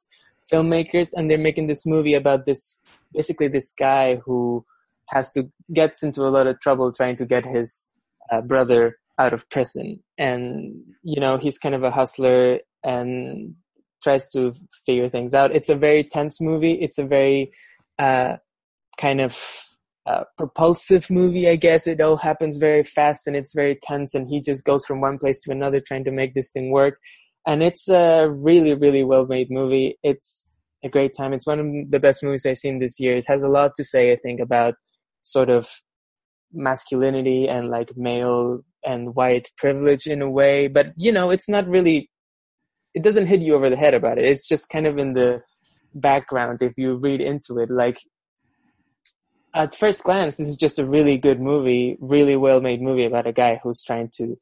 filmmakers and they're making this movie about this basically this guy who has to gets into a lot of trouble trying to get his uh, brother out of prison. And you know he's kind of a hustler and tries to figure things out. It's a very tense movie. It's a very uh kind of uh, propulsive movie, I guess. It all happens very fast and it's very tense, and he just goes from one place to another trying to make this thing work. And it's a really, really well made movie. It's a great time. It's one of the best movies I've seen this year. It has a lot to say, I think, about sort of masculinity and like male and white privilege in a way. But, you know, it's not really, it doesn't hit you over the head about it. It's just kind of in the background if you read into it. Like, at first glance, this is just a really good movie, really well made movie about a guy who's trying to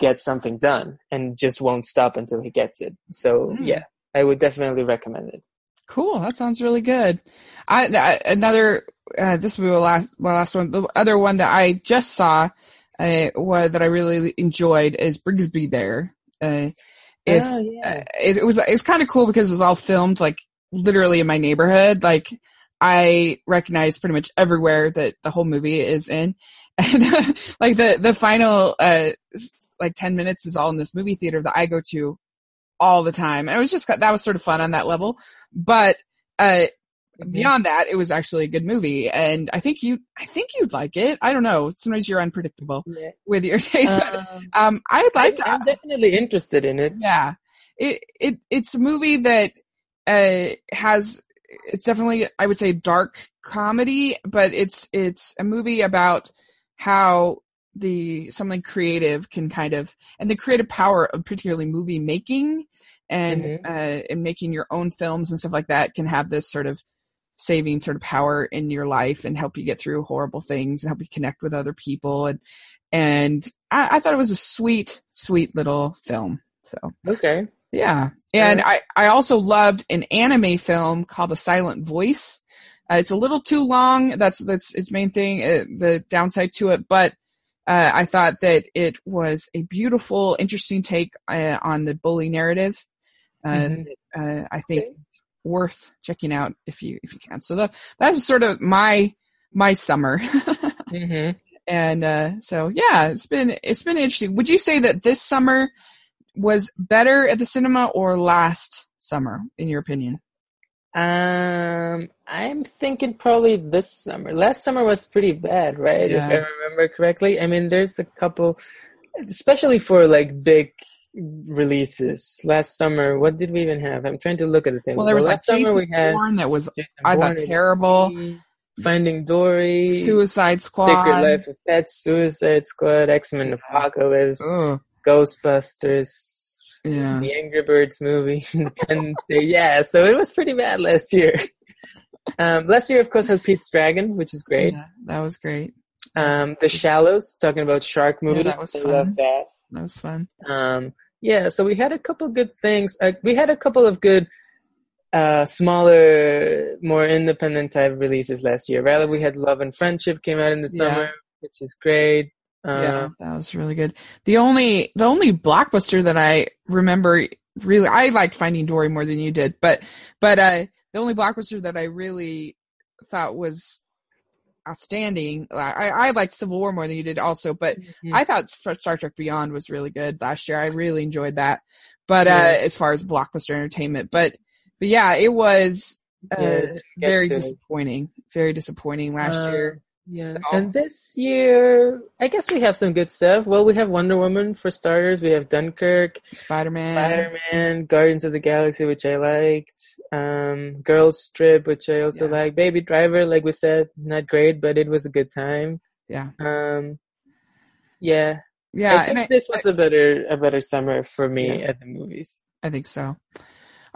get something done and just won't stop until he gets it. So Mm. yeah, I would definitely recommend it. Cool. That sounds really good. I, I another uh, this will be my last my last one. The other one that I just saw, uh, one that I really enjoyed is Brigsby Bear. Uh, if oh, uh, it, it was it was kind of cool because it was all filmed like literally in my neighborhood. Like I recognize pretty much everywhere that the whole movie is in, and like the the final uh like ten minutes is all in this movie theater that I go to all the time, and it was just that was sort of fun on that level. But uh Mhm. beyond that, it was actually a good movie, and I think you I think you'd like it. I don't know. Sometimes you're unpredictable Yeah. with your taste. Um, um, I'd like to. I'm definitely interested in it. Yeah. It, it, it's a movie that, uh, has, it's definitely, I would say dark comedy, but it's, it's a movie about how the, something creative can kind of, and the creative power of particularly movie making and, Mhm. uh, and making your own films and stuff like that can have this sort of saving sort of power in your life and help you get through horrible things and help you connect with other people. And, and I, I thought it was a sweet, sweet little film. So Okay. Yeah. And I, I also loved an anime film called The Silent Voice. Uh, it's a little too long. That's, that's its main thing, uh, the downside to it. But, uh, I thought that it was a beautiful, interesting take, uh, on the bully narrative. Uh, Mhm. uh, I think Okay. worth checking out if you, if you can. So that, that's sort of my, my summer. hmm and, uh, so yeah, it's been, it's been interesting. Would you say that this summer was better at the cinema or last summer, in your opinion? Um, I'm thinking probably this summer. Last summer was pretty bad, right? If I remember correctly. I mean, there's a couple, especially for like big releases. Last summer, what did we even have? I'm trying to look at the thing. Well, there was like last summer Jason we had Bourne that was Jason I thought terrible. Finding Dory, Suicide Squad. Secret Life of Pets, Suicide Squad, X Men Apocalypse, Ugh, Ghostbusters, yeah. the Angry Birds movie, Day. Yeah, so it was pretty bad last year. Um, last year, of course, had Pete's Dragon, which is great. Yeah, that was great. Um, The Shallows, talking about shark Yeah, movies. that was I fun. love that. That was fun. Um, yeah, so we had a couple good things. Uh, we had a couple of good, uh, smaller, more independent type releases last year. Rather, we had Love and Friendship came out in the Yeah. summer, which is great. Uh, yeah, that was really good. The only the only blockbuster that I remember really I liked Finding Dory more than you did, but but uh the only blockbuster that I really thought was outstanding. I I liked Civil War more than you did also, but mhm. I thought Star Trek Beyond was really good last year. I really enjoyed that. But Yeah. uh as far as blockbuster entertainment, but but yeah, it was uh, Yeah, very disappointing. Very disappointing last Uh, year. Yeah. No. And this year, I guess we have some good stuff. Well, we have Wonder Woman for starters. We have Dunkirk, Spider Man. Spider Man, Guardians of the Galaxy, which I liked. Um, Girls Trip, which I also Yeah. like. Baby Driver, like we said, not great, but it was a good time. Yeah. Um, yeah. Yeah. I and I, this was a better a better summer for me Yeah. at the movies. I think so.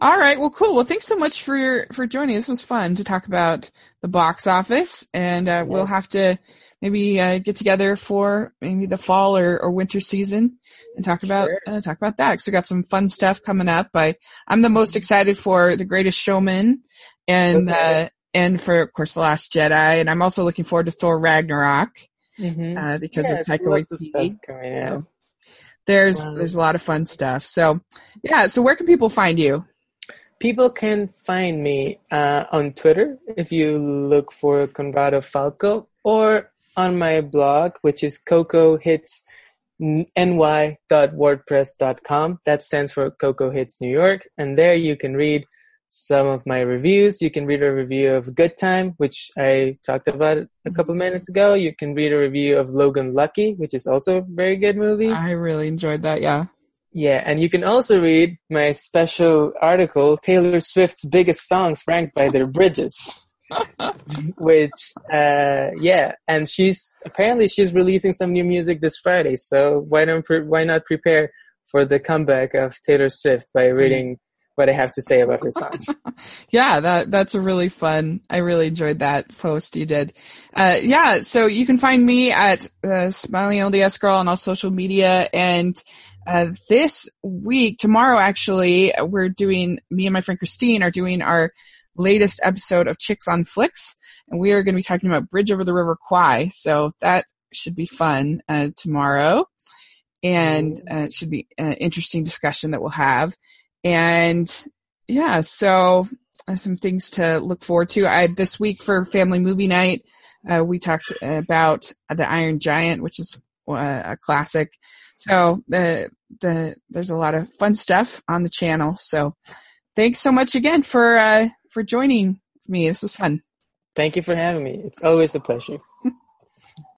All right. Well, cool. Well, thanks so much for your, for joining. This was fun to talk about the box office, and uh, yes. we'll have to maybe uh, get together for maybe the fall or, or winter season and talk about sure. uh, talk about that. So we got some fun stuff coming up. I I'm the most excited for The Greatest Showman, and okay. Uh, and for of course The Last Jedi, and I'm also looking forward to Thor Ragnarok mm-hmm. Uh, because yeah, of Taika Waititi. So there's wow. there's a lot of fun stuff. So yeah. So where can people find you? People can find me uh, on Twitter if you look for Conrado Falco or on my blog, which is Coco Hits ny.wordpress.com. That stands for Coco Hits New York. And there you can read some of my reviews. You can read a review of Good Time, which I talked about a couple minutes ago. You can read a review of Logan Lucky, which is also a very good movie. I really enjoyed that, yeah. Yeah, and you can also read my special article, Taylor Swift's biggest songs ranked by their bridges. Which, uh, yeah, and she's apparently she's releasing some new music this Friday. So why don't pre- why not prepare for the comeback of Taylor Swift by reading what I have to say about her songs? yeah, that that's a really fun. I really enjoyed that post you did. Uh, yeah, so you can find me at uh, Smiling LDS Girl on all social media and uh, this week, tomorrow actually, we're doing, me and my friend Christine are doing our latest episode of Chicks on Flicks, and we are going to be talking about Bridge Over the River Kwai. So that should be fun uh, tomorrow, and uh, it should be an interesting discussion that we'll have. And yeah, so uh, some things to look forward to. I this week for Family Movie Night, uh, we talked about the Iron Giant, which is uh, a classic. So the the there's a lot of fun stuff on the channel. So thanks so much again for uh, for joining me. This was fun. Thank you for having me. It's always a pleasure.